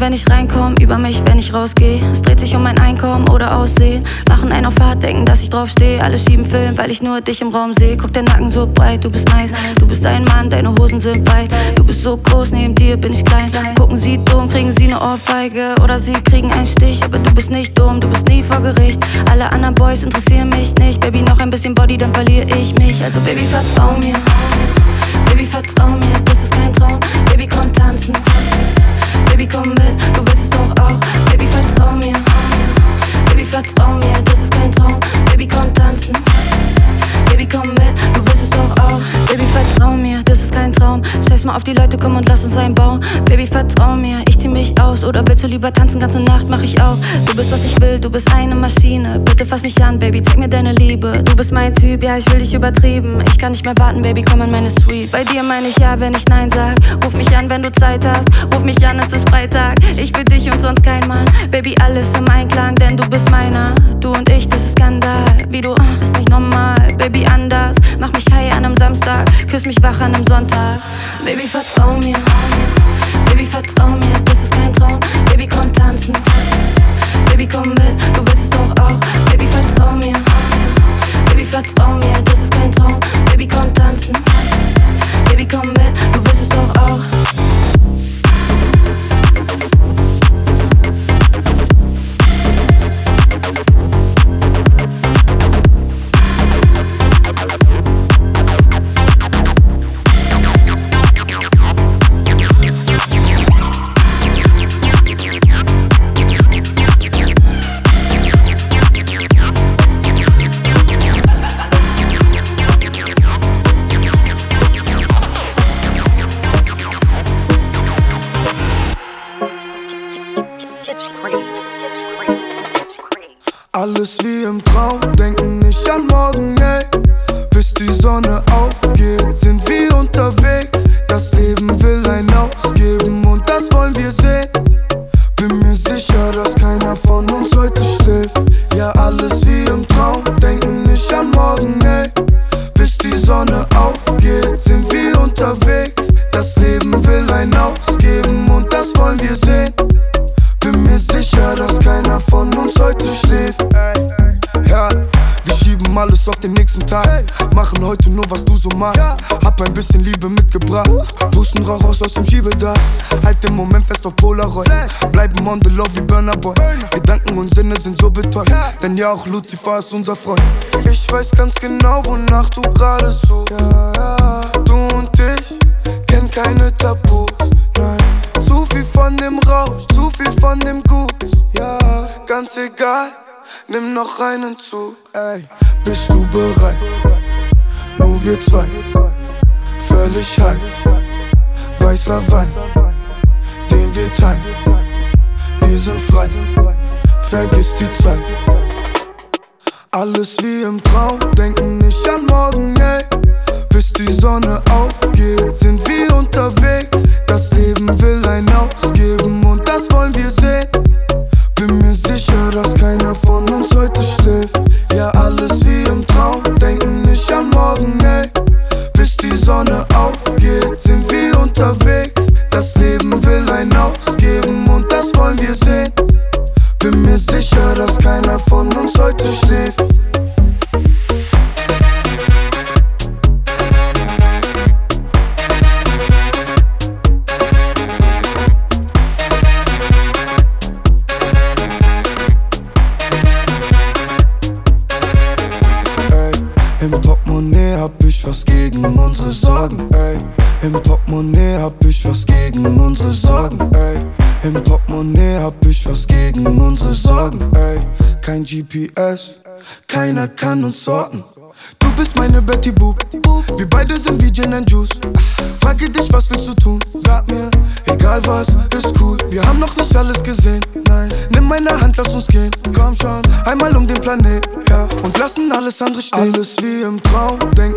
Wenn ich reinkomm, über mich, wenn ich rausgehe. Es dreht sich um mein Einkommen oder Aussehen. Machen einen auf hart, denken, dass ich drauf stehe. Alle schieben Film, weil ich nur dich im Raum sehe. Guck, der Nacken so breit, du bist nice. Du bist ein Mann, deine Hosen sind weit. Du bist so groß, neben dir bin ich klein. Gucken sie dumm, kriegen sie ne Ohrfeige. Oder sie kriegen einen Stich, aber du bist nicht dumm, du bist nie vor Gericht. Alle anderen Boys interessieren mich nicht. Baby, noch ein bisschen Body, dann verliere ich mich. Also, Baby, vertrau mir. Baby, vertrau mir, das ist kein Traum. Baby, komm tanzen. Baby, komm mit, du willst es doch auch. Baby, vertrau mir. Baby, vertrau mir, das ist kein Traum. Baby, komm tanzen. Baby, komm mit, du willst es doch auch. Baby, vertrau mir, das ist kein Traum. Scheiß mal auf die Leute, komm und lass uns einbauen. Baby, vertrau mir, ich zieh mich aus. Oder willst du lieber tanzen, ganze Nacht mach ich auch. Du bist, was ich will, du bist eine Maschine. Bitte fass mich an, Baby, zeig mir deine Liebe. Du bist mein Typ, ja, ich will dich übertrieben. Ich kann nicht mehr warten, Baby, komm in meine Suite. Bei dir meine ich ja, wenn ich Nein sag. Ruf mich an, wenn du Zeit hast. Ruf mich an, es ist Freitag. Ich für dich und sonst kein Mann. Baby, alles im Einklang, denn du bist meiner. Du und ich, das ist Skandal. Wie du, ah, ist nicht normal. Baby, anders. Mach mich high an einem Samstag. Küss mich wach an einem Sonntag. Baby, vertrau mir. Baby, vertrau mir, das ist kein Traum. Baby, komm tanzen. Baby, komm mit, du willst es doch auch. Baby, vertrau mir. Baby, vertrau mir, das ist kein Traum. Baby, komm tanzen. Baby, komm mit, du willst es doch auch.
Alles wie im Traum, denken nicht an morgen, ey. Bis die Sonne aufgeht, sind wir unterwegs. Das Leben will ein ausgeben und das wollen wir sehen. Bin mir sicher, auf den nächsten Tag. Machen heute nur, was du so magst. Hab ein bisschen Liebe mitgebracht. Pusten Rauch raus aus dem Schiebedach. Halt den Moment fest auf Polaroid. Bleiben on the love wie Burner Boy. Gedanken und Sinne sind so betäubt. Denn ja, auch Lucifer ist unser Freund. Ich weiß ganz genau, wonach du gerade so. Du und ich kennen keine Tabus. Nein, zu viel von dem Rausch, zu viel von dem Gut. Ja, ganz egal, nimm noch einen Zug. Ey, bist du bereit? Nur wir zwei, völlig high. Weißer Wein, den wir teilen. Wir sind frei, vergiss die Zeit. Alles wie im Traum, denken nicht an morgen, ey. Bis die Sonne aufgeht, sind wir unterwegs. Das Leben will ein ausgeben alles andere stehen. Alles wie im Traum, denken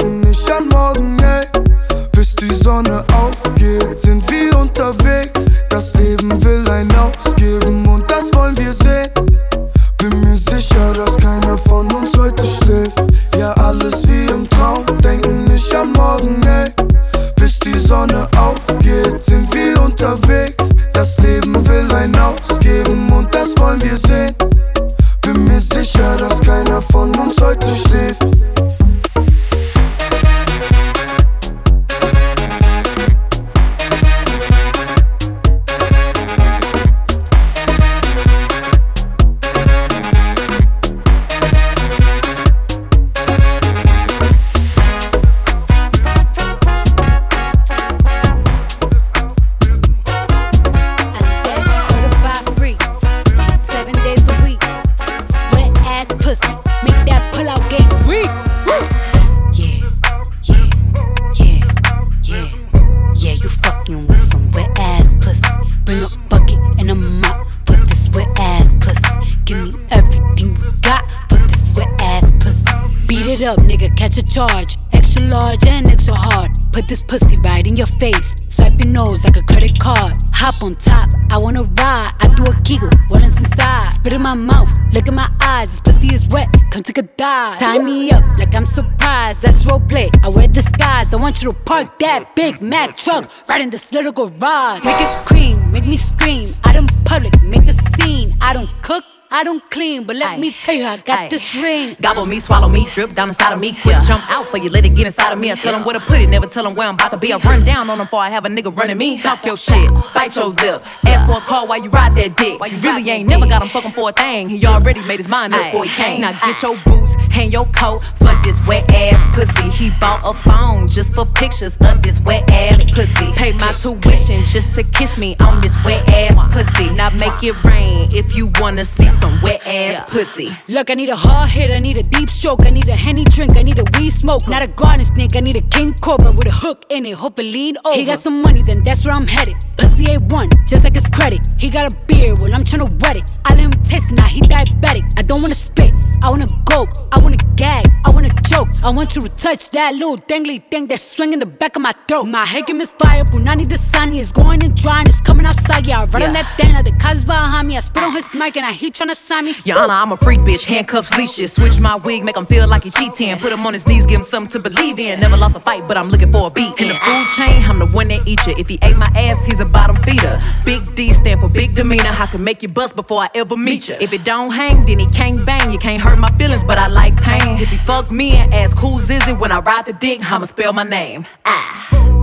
Tie me up like I'm surprised. That's roleplay. I wear disguise. I want you to park that Big Mack truck right in this little garage. Make it cream, make me scream. Out in public, make a scene. I don't cook. I don't clean, but let me tell you, I got this ring.
Gobble me, swallow me, drip down inside of me. Quick jump out for you, let it get inside of me. I tell them where to put it, never tell them where I'm about to be. I run down on them before I have a nigga running me. Talk your shit, bite your lip. Ask for a call while you ride that dick. You really ain't never got him fucking for a thing. He already made his mind up before he came. Now get your boots, hang your coat for this wet ass pussy. He bought a phone just for pictures of this wet ass pussy. Pay my tuition just to kiss me on this wet ass pussy. Now make it rain if you wanna see some wet ass pussy.
Look, I need a hard hit, I need a deep stroke, I need a henny drink, I need a weed smoke. Not a garden snake, I need a king cobra with a hook in it, hope it lean over. He got some money, then that's where I'm headed. Pussy A1, just like his credit. He got a beard, well, I'm tryna wet it. I let him taste it, now he diabetic. I don't wanna spit, I wanna go, I wanna gag, I wanna choke. I want you to touch that little dangly thing that's swinging the back of my throat. My head is fire, Punani the sunny is going and drying, it's coming outside. Yeah, I run on that thing, like the cuz behind me. I spit on his mic and I he tryna sign me.
Honor, I'm a freak bitch, handcuffs, leashes. Switch my wig, make him feel like he cheating. Put him on his knees, give him something to believe in. Never lost a fight, but I'm looking for a beat. In the food chain, I'm the one that eat you. If he ate my ass, he's a bottom feeder. Big D stand for big demeanor. I can make you bust before I ever meet you. If it don't hang, then he can't bang. You can't hurt my feelings, but I like pain. If he fuck me and ask who's is it when I ride the dick, I'ma spell my name. Ah.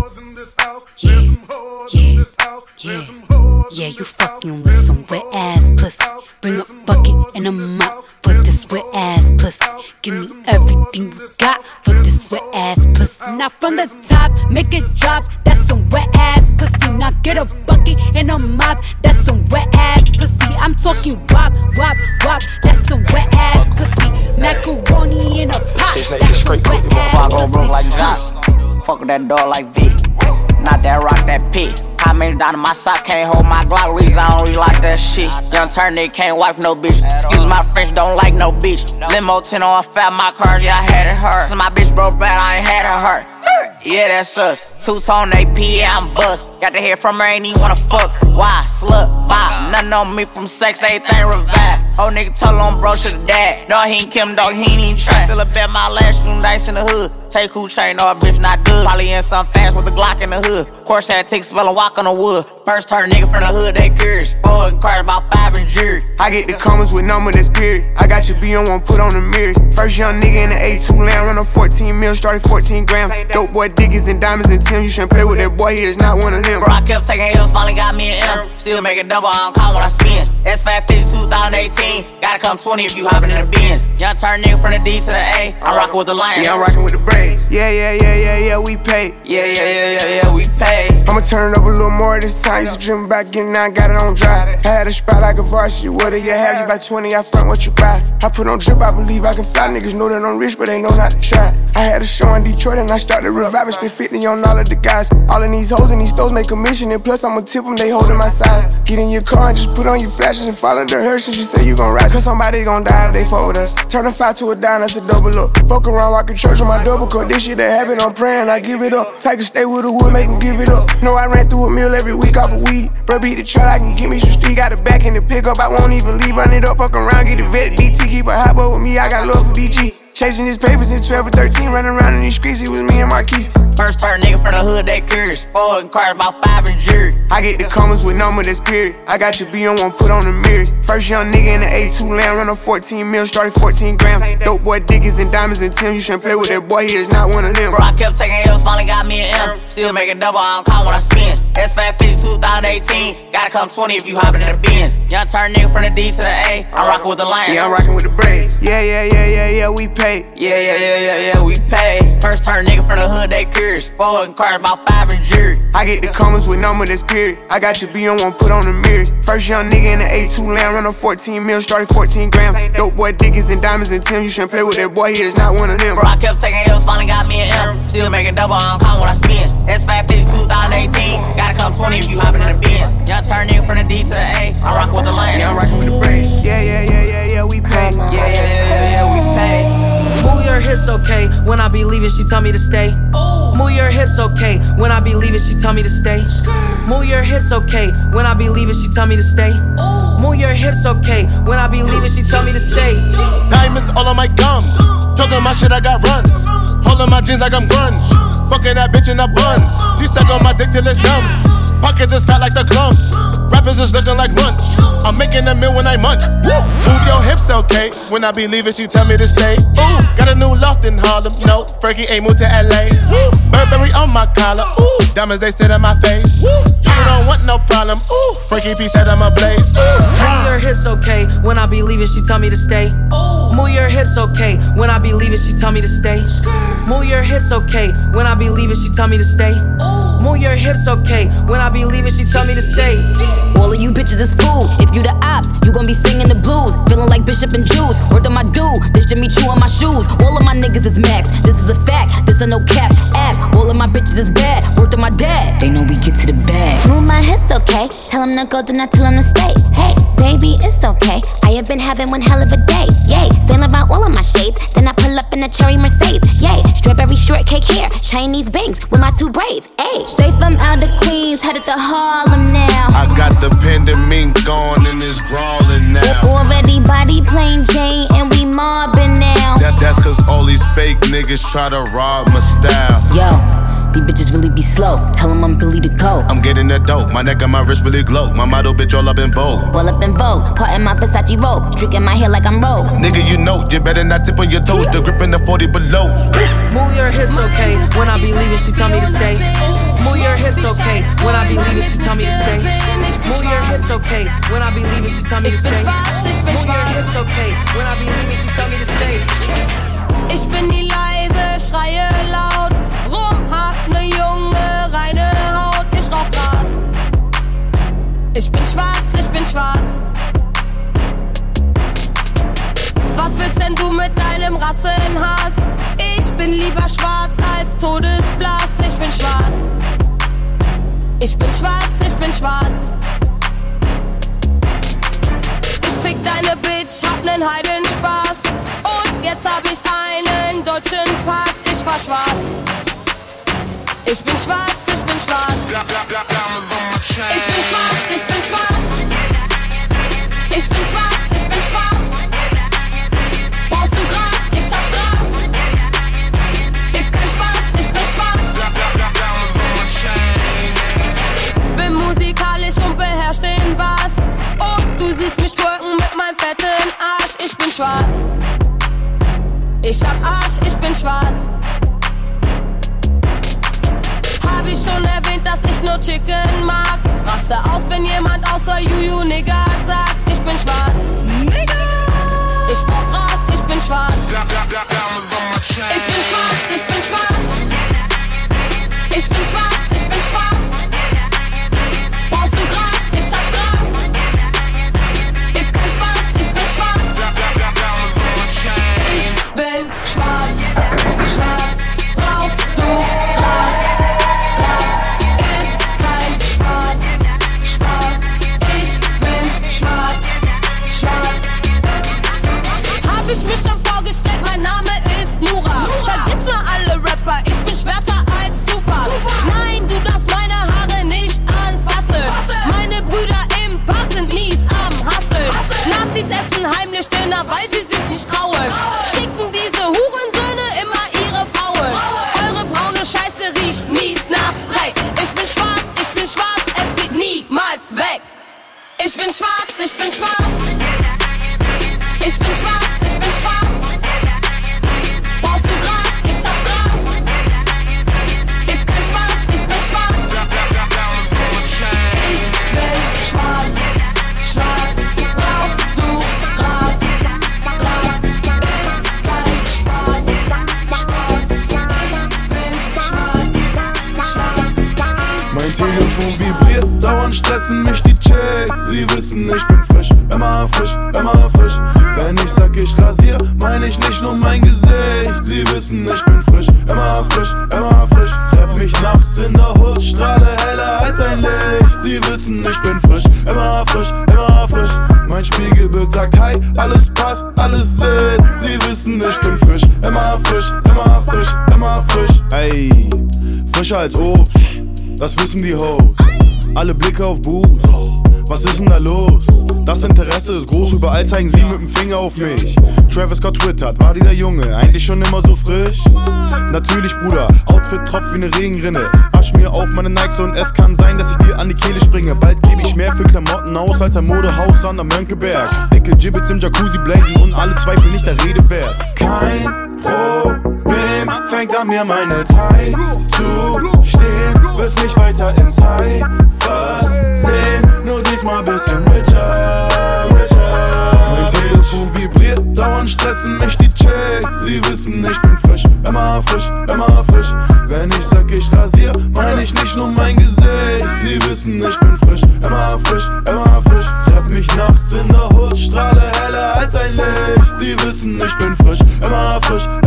Yeah, yeah, yeah. Yeah, you fucking with some wet ass pussy. Bring a bucket and a mop for this wet ass pussy. Give me everything you got for this wet ass pussy. Now from the top, make it drop. That's some wet ass pussy. Now get a bucket and a mop. That's some wet ass pussy. I'm talking wop, wop, wop. That's some wet ass pussy. Macaroni in a pot.
Six
That's
niggas
some
straight
wet
quick, before I
ass
go
pussy.
broke like Jock. Fuck with that dog like V. Not that rock, that P. How many down in my sock can't hold my Glock? Reason I don't really like that shit. Young turn nigga can't wipe no bitch. Excuse my French, don't like no bitch. Limo 10 on fat, my car, yeah, I had it hurt. So my bitch broke bad, I ain't had her hurt. Yeah, that sucks. Two tone AP, yeah, I'm bust. Got to hear from her, ain't even wanna fuck. Why? Slut, bop. Nothing on me from sex, everything revive. Old nigga told him bro should've died. No, he ain't Kim, dog, he ain't even try. Still a bet my last room dice in the hood. Take who chain, no, a bitch not good. Probably in some fast with a Glock in the hood. Course, had to take spell and walk on the wood. First turn nigga from the hood, they curious. Four inquired about five and jury.
I get the comments with number that's period. I got your B on one, put on the mirrors. First young nigga in the A2 land, run a 14 mil, started 14 grams. Dope boy Dickies and diamonds and Tim. You shouldn't play with that boy, he is not one of them.
Bro, I kept taking L's, finally got me an M. Still making double, I don't call when I spin. S550 2018. Gotta come 20 if you hoppin' in the Benz. Young turn nigga from the D to the A. I'm uh, rockin' with the Lions.
Yeah, I'm rockin' with the Braves. Yeah, yeah, yeah, yeah, yeah, we pay.
Yeah, yeah, yeah, yeah, yeah, we pay.
I'ma turn it up a little more this time. Used to dream about getting out, got it on dry. I had a spot like a varsity. What do you have? You buy 20, I front what you buy. I put on drip, I believe I can fly. Niggas know that I'm rich, but they know not to try. I had a show in Detroit and I started reviving. Spent 50 on all of the guys. All of these hoes in these stores make commission. And plus, I'ma tip them, they holding my size. Get in your car and just put on your flashes and follow the hearse. And you say you gon' ride. Cause somebody gon' die if they fuck with us. Turn a five to a dime, that's a double up. Fuck around, walking church on my double cup. This shit that happen, I'm praying, I give it up. Take a stay with the wood, make 'em give it up. Know I ran through a meal every week off of weed. Bro, beat the truck, I can give me some street. Got it back in the pickup, I won't even leave. Run it up, fuck around, get it vet. DT, keep a hot boy with me, I got love for DG. Chasing his papers in 12 or 13, running around in these streets, it was me and Marquise.
First turn nigga from the hood, they curious. Four inquiries about five and jury.
I get the comments with number that's period. I got your B on one, put on the mirrors. First young nigga in the A2 land, run a 14 mil, started 14 grams. Dope boy, Dickies and diamonds and Tim. You shouldn't play with that boy, he is not one of them.
Bro, I kept taking L's, finally got me an M. Still making double, I don't call when I spin. S550 2018. Gotta come 20 if you hopping in the Benz. Young turn nigga from the D to the A. I'm rocking with the lion.
Yeah, I'm rocking with the Braves. Yeah, yeah, yeah, yeah, yeah, we pay.
Yeah, yeah, yeah, yeah, yeah, we pay. First turn nigga from the hood, they curious. Four inquiries about five and jury.
I get the comments with number that's period. I got your B on one, put on the mirrors. First young nigga in the A2 land, run a 14 mil, started 14 grams. Dope boy, Dickies and diamonds and Tim. You shouldn't play with that boy, he is not one of them.
Bro, I kept taking L's, finally got me an M. Still making double, I don't call when I spin. S550 2018. Gotta come 20 if you hopping in the Benz. Young turn nigga from the D to the A. I'm rocking with the lion.
Yeah, I'm rocking with the Braves. Yeah, yeah, yeah, yeah, yeah, we pay.
Yeah, yeah, yeah,
your hips okay. When I be leaving, she tell me to stay. Move your hips okay. When I be leaving, she tell me to stay. Move your hips okay. When I be leaving, she tell me to stay. Move your hips okay. When I be leaving, she tell me to stay.
Diamonds all on my gums. Talking my shit, I got runs. Holding my jeans like I'm grunge. Fucking that bitch in the buns. She suck on my dick till it's numb. Pockets is fat like the clumps. Rappers is looking like lunch. I'm making a meal when I munch. Woo! Move your hips, okay? When I be leaving, she tell me to stay. Ooh, got a new loft in Harlem. No, Frankie ain't moved to LA. Woo! Burberry on my collar. Ooh, diamonds they sit in my face. Woo! You don't want no problem. Ooh, Frankie P said I'm a blaze. Ooh.
Move your hips okay. When I be leaving, she tell me to stay. Ooh, Move your hips okay. When I be leaving, she tell me to stay. Move your hips okay. When I be leaving, she tell me to stay. Move your hips okay. When I be leaving, she tell me to stay.
All of you bitches is food. If you the ops, you gon' be singing the blues. Feeling like Bishop and Juice. Word on my dude. This Jimmy Choo on my shoes. All of my niggas is max. This is a fact. This a no cap app. All of my bitches is bad. Word on my dad. They know we get to the bag.
Move my hips, okay. Tell him to go, do not tell him to stay. Hey, baby, it's okay. I have been having one hell of a day. Yay, sailing about all of my shades. Then I pull up in a cherry Mercedes. Yay, strawberry shortcake hair. Chinese bangs with my two braids. Ayy, straight from out of Queens, headed to Harlem now.
I got the pandemic gone and it's crawling now.
Already body plain Jane and we mobbing now.
That, that's cause all these fake niggas try to rob my style.
Yo, these bitches really be slow. Tell them I'm Billy the Goat.
I'm getting that dope. My neck and my wrist really glow. My model bitch all up in vogue.
All up in Vogue, part in my Versace robe. Streaking my hair like I'm Rogue.
Nigga, you know, you better not tip on your toes. The grip in the 40 below.
Move your hips okay. When I be leaving, she tell me to stay. Move your hips okay. When I be leaving, she tell me to stay. Move your hips okay. When I be leaving, she tell me to stay. Move your hips okay. When I be leaving, she tell me to stay.
Ich bin nie leise, schreie laut. Rum hab ne junge, reine Haut. Ich rauch Gras. Ich bin schwarz, ich bin schwarz. Was willst denn du mit deinem Rassenhass? Ich bin lieber schwarz als Todesblass. Ich bin schwarz. Ich bin schwarz, ich bin schwarz. Ich fick deine Bitch, hab nen Heidenspaß. Und jetzt hab ich einen deutschen Pass. Ich fahr schwarz. Ich bin schwarz, ich bin schwarz. Ich bin schwarz, ich Chicken mag. Raste aus, wenn jemand außer Juju Nigger sagt, ich bin schwarz. Nigger! Ich brauch Gras, ich bin schwarz. Ich
frischer als Obst. Das wissen die Hoes. Alle Blicke auf Boost. Was ist denn da los? Das Interesse ist groß, überall zeigen sie mit dem Finger auf mich. Travis Scott twittert, war dieser Junge eigentlich schon immer so frisch? Natürlich, Bruder, Outfit tropft wie eine Regenrinne. Wasch mir auf meine Nikes und es kann sein, dass ich dir an die Kehle springe. Bald gebe ich mehr für Klamotten aus als ein Modehaus an der Mönckeberg. Dicke Gibbets im Jacuzzi blazen und alle Zweifel nicht der Rede wert. Kein Problem, fängt an mir meine Zeit zu stehen. Wirst mich weiter in Cyphers sehen, nur diesmal bisschen richer, richer. Mein Telefon vibriert, dauernd stressen mich die Checks. Sie wissen, ich bin frisch, immer frisch, immer frisch. Wenn ich sag, ich rasier, meine ich nicht nur mein Gesicht. Sie wissen, ich bin frisch, immer frisch, immer frisch. Treff mich nachts in der Hut, strahle heller als ein Licht. Sie wissen, ich bin frisch, immer frisch.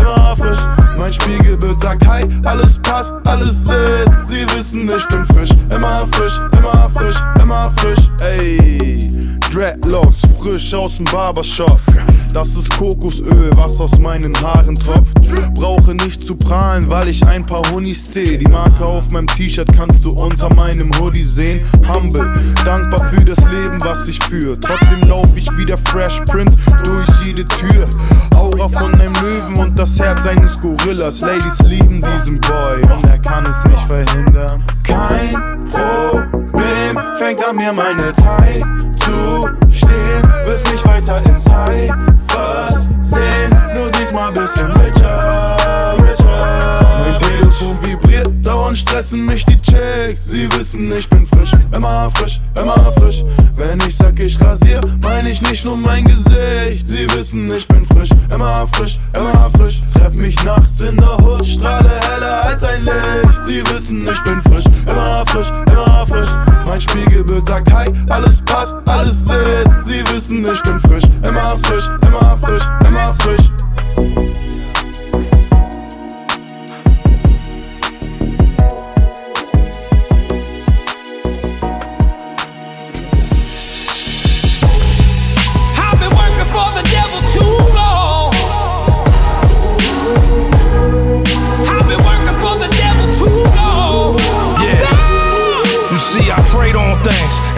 Passt, alles sitzt. Sie wissen, ich bin frisch, immer frisch, immer frisch, immer frisch. Ey, Dreadlocks, frisch aus dem Barbershop. Das ist Kokosöl, was aus meinen Haaren tropft. Brauche nicht zu prahlen, weil ich ein paar Honis zähl. Die Marke auf meinem T-Shirt kannst du unter meinem Hoodie sehen. Humble, dankbar für das Leben, was ich führe. Trotzdem lauf ich wie der Fresh Prince durch jede Tür. Aura von einem Löwen und das Herz eines Gorillas. Ladies lieben diesen Boy und er kann es nicht verhindern. Kein Problem, fängt an mir meine Zeit zu stehen. Wirst mich weiter in Cyphers sehen, nur diesmal bisschen richer. Mein Telefon vibriert, dauernd stressen mich die Checks. Sie wissen, ich bin frisch, immer frisch, immer frisch. Wenn ich sag, ich rasier, meine ich nicht nur mein Gesicht. Sie wissen, ich bin frisch, immer frisch, immer frisch. Treff mich nachts in der Hut, strahle heller als ein Licht. Sie wissen, ich bin frisch, immer frisch, immer frisch. Mein Spiegelbild sagt Hi, alles passt, alles sitzt. Sie wissen, ich bin frisch, immer frisch, immer frisch, immer frisch.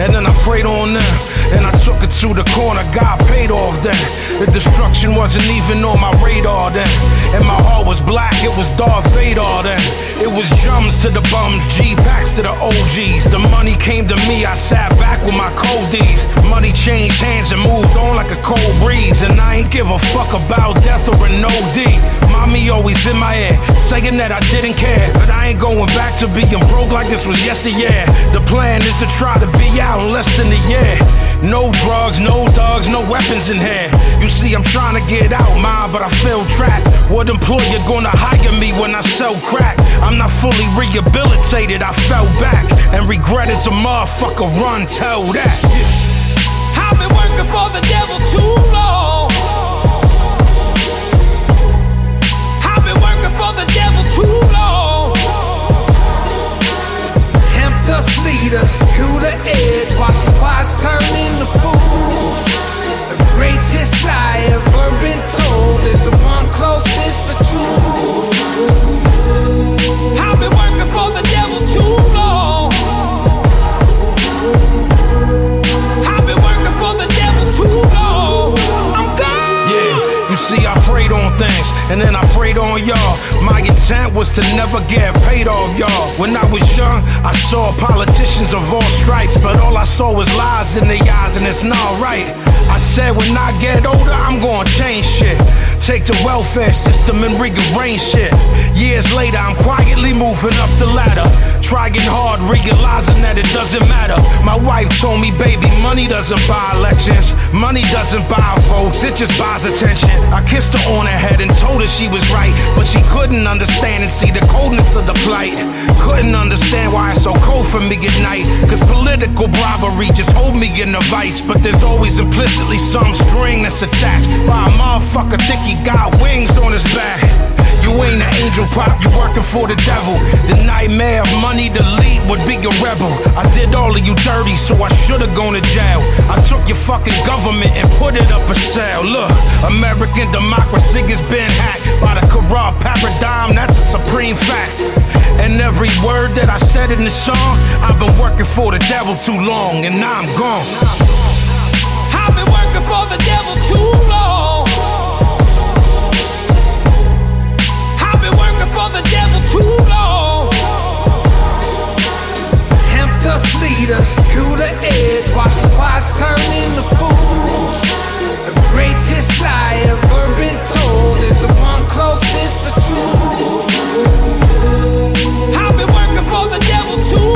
And then I prayed on them. And I took it to the corner, God paid off then. The destruction wasn't even on my radar then. And my heart was black, it was Darth Vader then. It was drums to the bums, G packs to the OGs. The money came to me, I sat back with my coldies. Money changed hands and moved on like a cold breeze. And I ain't give a fuck about death or an OD. Mommy always in my ear, saying that I didn't care. But I ain't going back to being broke like this was yesteryear. The plan is to try to be out in less than a year. No drugs, no thugs, no weapons in here. You see, I'm trying to get out, mine, but I feel trapped. What employer gonna hire me when I sell crack? I'm not fully rehabilitated, I fell back. And regret is a motherfucker, run, tell that.
I've been working for the devil too long. The devil too long. Tempt us, lead us to the edge. Watch the wise turn into fools. The greatest lie ever been told is the one closest to truth.
And then I prayed on y'all. My intent was to never get paid off y'all. When I was young, I saw politicians of all stripes, but all I saw was lies in their eyes, and it's not right. I said when I get older, I'm gonna change shit. Take the welfare system and rearrange shit. Years later, I'm quietly moving up the ladder. Trying hard, realizing that it doesn't matter. My wife told me, baby, money doesn't buy elections. Money doesn't buy votes, it just buys attention. I kissed her on her head and told her she was right. But she couldn't understand and see the coldness of the plight. Couldn't understand why it's so cold for me at night. Cause political bribery just hold me in a vice. But there's always implicitly some string that's attached by a motherfucker think he got wings on his back. You ain't an angel pop, you working for the devil. The nightmare of money to lead would be a rebel. I did all of you dirty, so I should've gone to jail. I took your fucking government and put it up for sale. Look, American democracy has been hacked by the corrupt paradigm, that's a supreme fact. And every word that I said in the song, I've been working for the devil too long, and now I'm gone.
I've been working for the devil too long. I've been working for the devil too long. Tempt us, lead us to the edge. Watch the wise turn into fools. The greatest lie ever been told is the one closest to truth. Too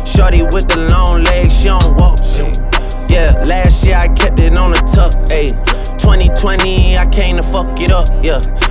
Shorty with the long legs, she don't walk. Yeah, last year I kept it on the tuck. Ay. 2020, I came to fuck it up. Yeah,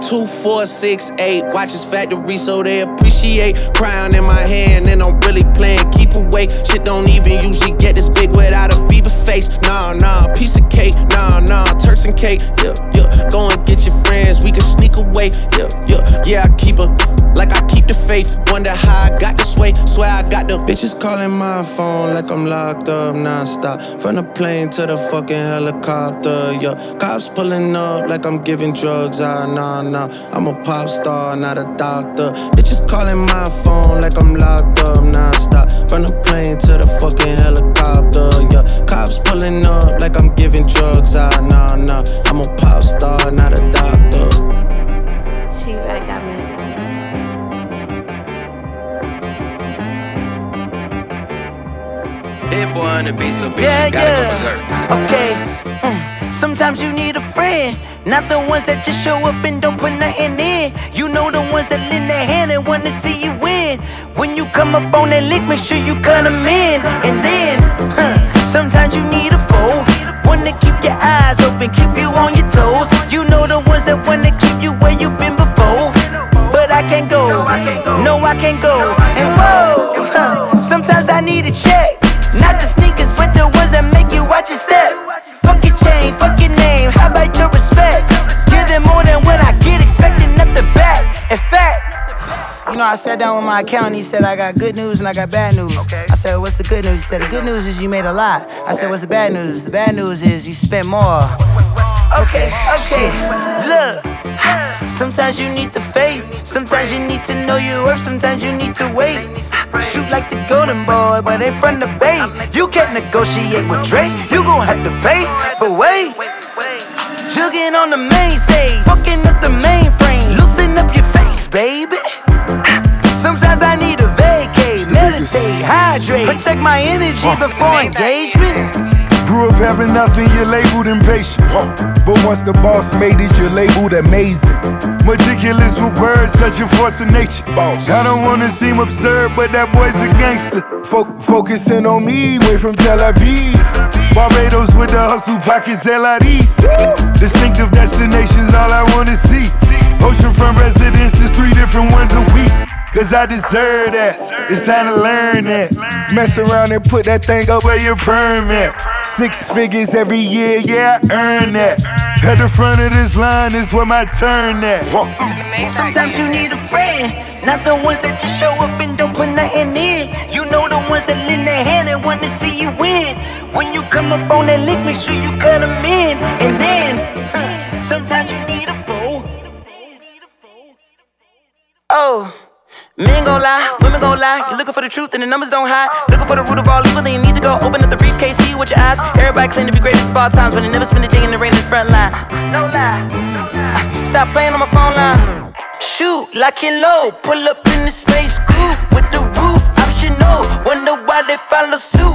Two, four, six, eight. Watches factory so they appreciate. Crown in my hand and I'm really playing keep away. Shit don't even usually get this big without a Bieber face. Nah, nah, piece of cake. Nah, nah, Turks and cake. Yeah, yeah. Go and get your friends, we can sneak away. Yeah, yeah, yeah. I keep her like I keep the faith. Wonder how I got this way. Swear I got the
Bitches calling my phone like I'm locked up nonstop. From the plane to the fucking helicopter, yeah. Cops pulling up like I'm giving drugs, ah, nah, nah. I'm a pop star, not a doctor. Bitches calling my phone like I'm locked up nonstop.
From the plane to the fucking helicopter, yeah. Cops pulling up like I'm giving drugs. Ah, nah, nah. I'm a pop star, not a doctor.
She back got me.
Hit boy on the beat, so bitch,
Yeah,
you gotta
yeah.
go berserk.
Okay. mm, Sometimes you need a friend, not the ones that just show up and don't put nothing in. You know the ones that lend their hand and wanna see you win. When you come up on that lick, make sure you cut 'em in. And then, huh, sometimes you need a foe. Wanna keep your eyes open, keep you on your toes. You know the ones that wanna keep you where you've been before. But I can't go, no, I can't go. And whoa, huh, sometimes I need a check. You know, I sat down with my accountant. He said, I got good news and I got bad news. I said, What's the good news? He said, The good news is you made a lot. I said, What's the bad news? The bad news is you spent more. Okay, okay, look. Sometimes you need the faith. Sometimes you need to know your worth. Sometimes you need to wait. Shoot like the golden boy, but in front of Bay. You can't negotiate with Drake. You gon' have to pay. But wait, jugging on the main stage, fucking up the mainframe. Loosen up your face, baby. Sometimes I need a vacate, meditate, hydrate, protect my energy before engagement.
Grew up having nothing, you're labeled impatient. But once the boss made it, you're labeled amazing. Meticulous with words, such a force of nature. I don't wanna seem absurd, but that boy's a gangster. Fo- focusing on me, way from Tel Aviv. Barbados with the hustle pockets, LIDs. Distinctive destinations, all I wanna see. Oceanfront residences, three different ones a week. Cause I deserve that. It's time to learn that. Mess around and put that thing up where your permit. Six figures every year, yeah, I earn that. At the front of this line is where my turn at.
Sometimes you need a friend, not the ones that just show up and don't put nothing in. You know the ones that lend their hand and wanna see you win. When you come up on that lick, make sure you cut 'em in. And then, huh, sometimes you need a foe. Oh. Men gon' lie, women gon' lie. You looking for the truth and the numbers don't hide. Looking for the root of all evil, then you need to go open up the briefcase, see with your eyes. Everybody claim to be great at all times, but they never spend a day in the rain in the front line. No lie. Uh, Stop playing on my phone line. Shoot, lock it low. Pull up in the space coupe with the roof optional. Wonder why they follow suit.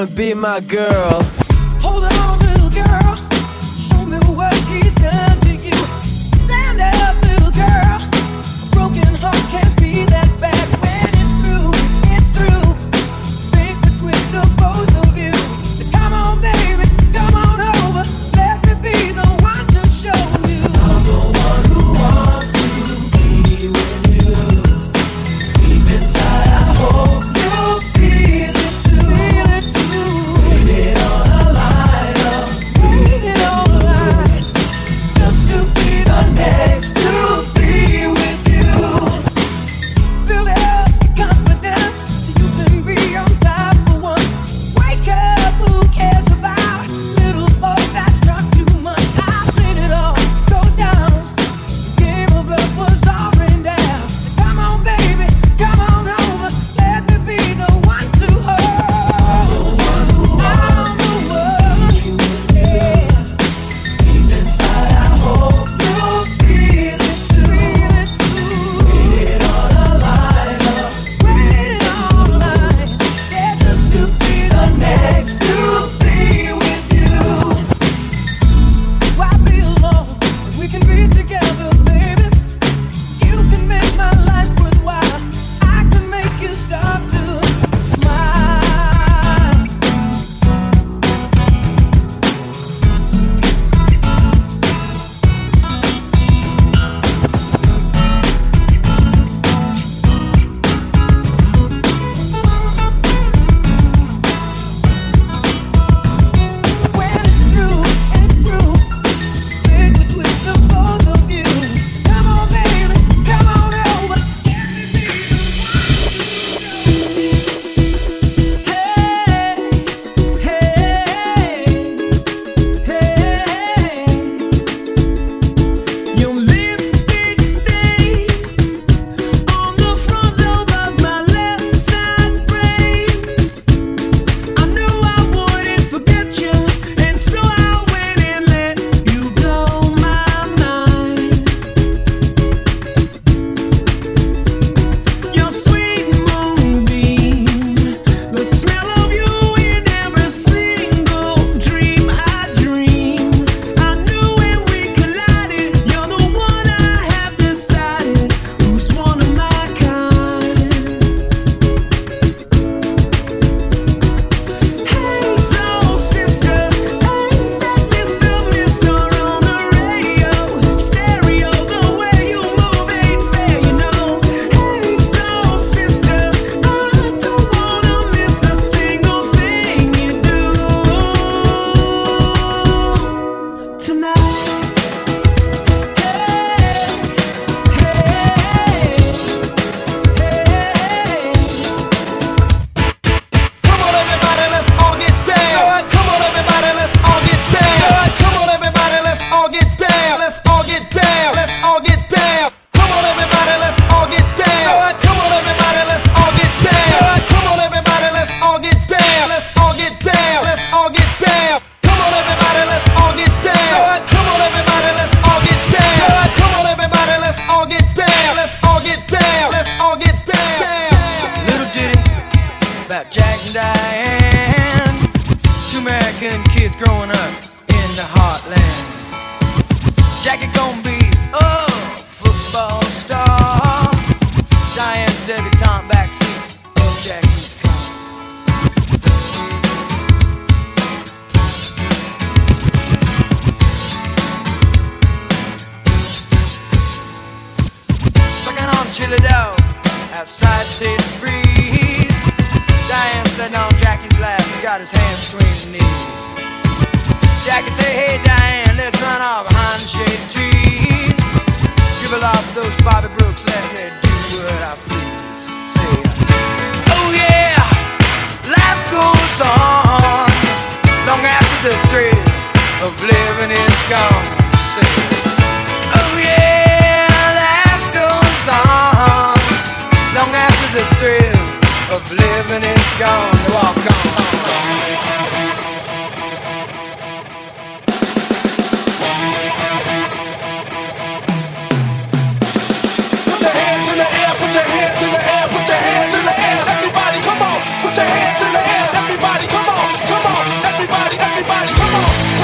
wanna be my girl.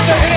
Put your hands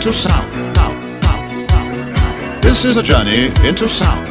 into sound. This is a journey into sound.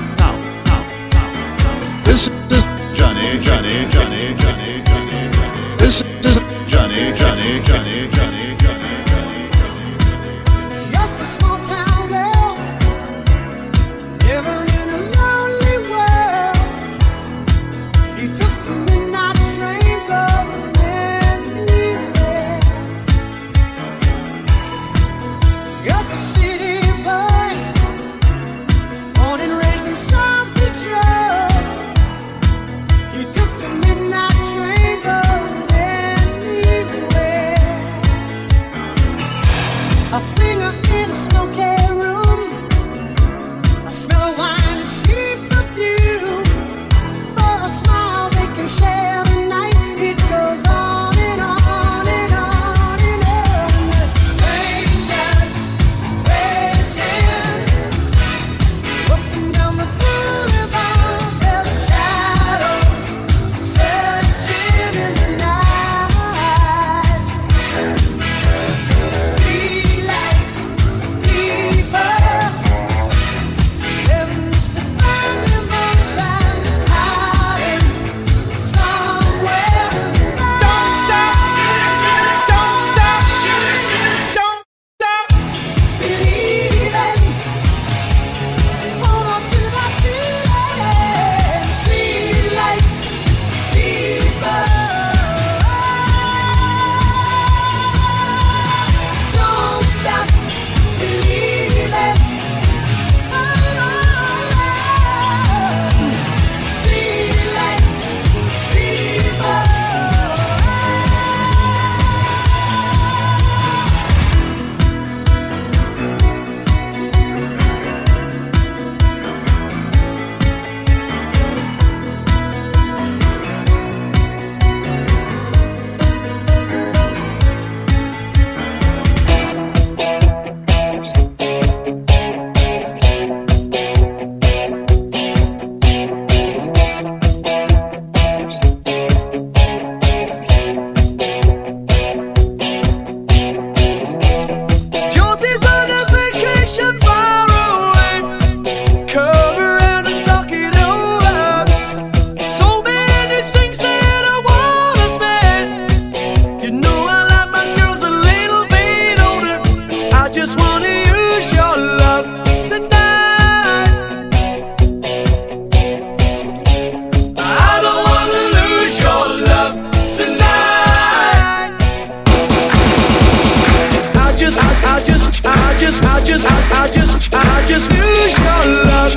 just,
I, just, I
just lose your love.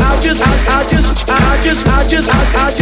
I just, I just, I just, I just,
I just.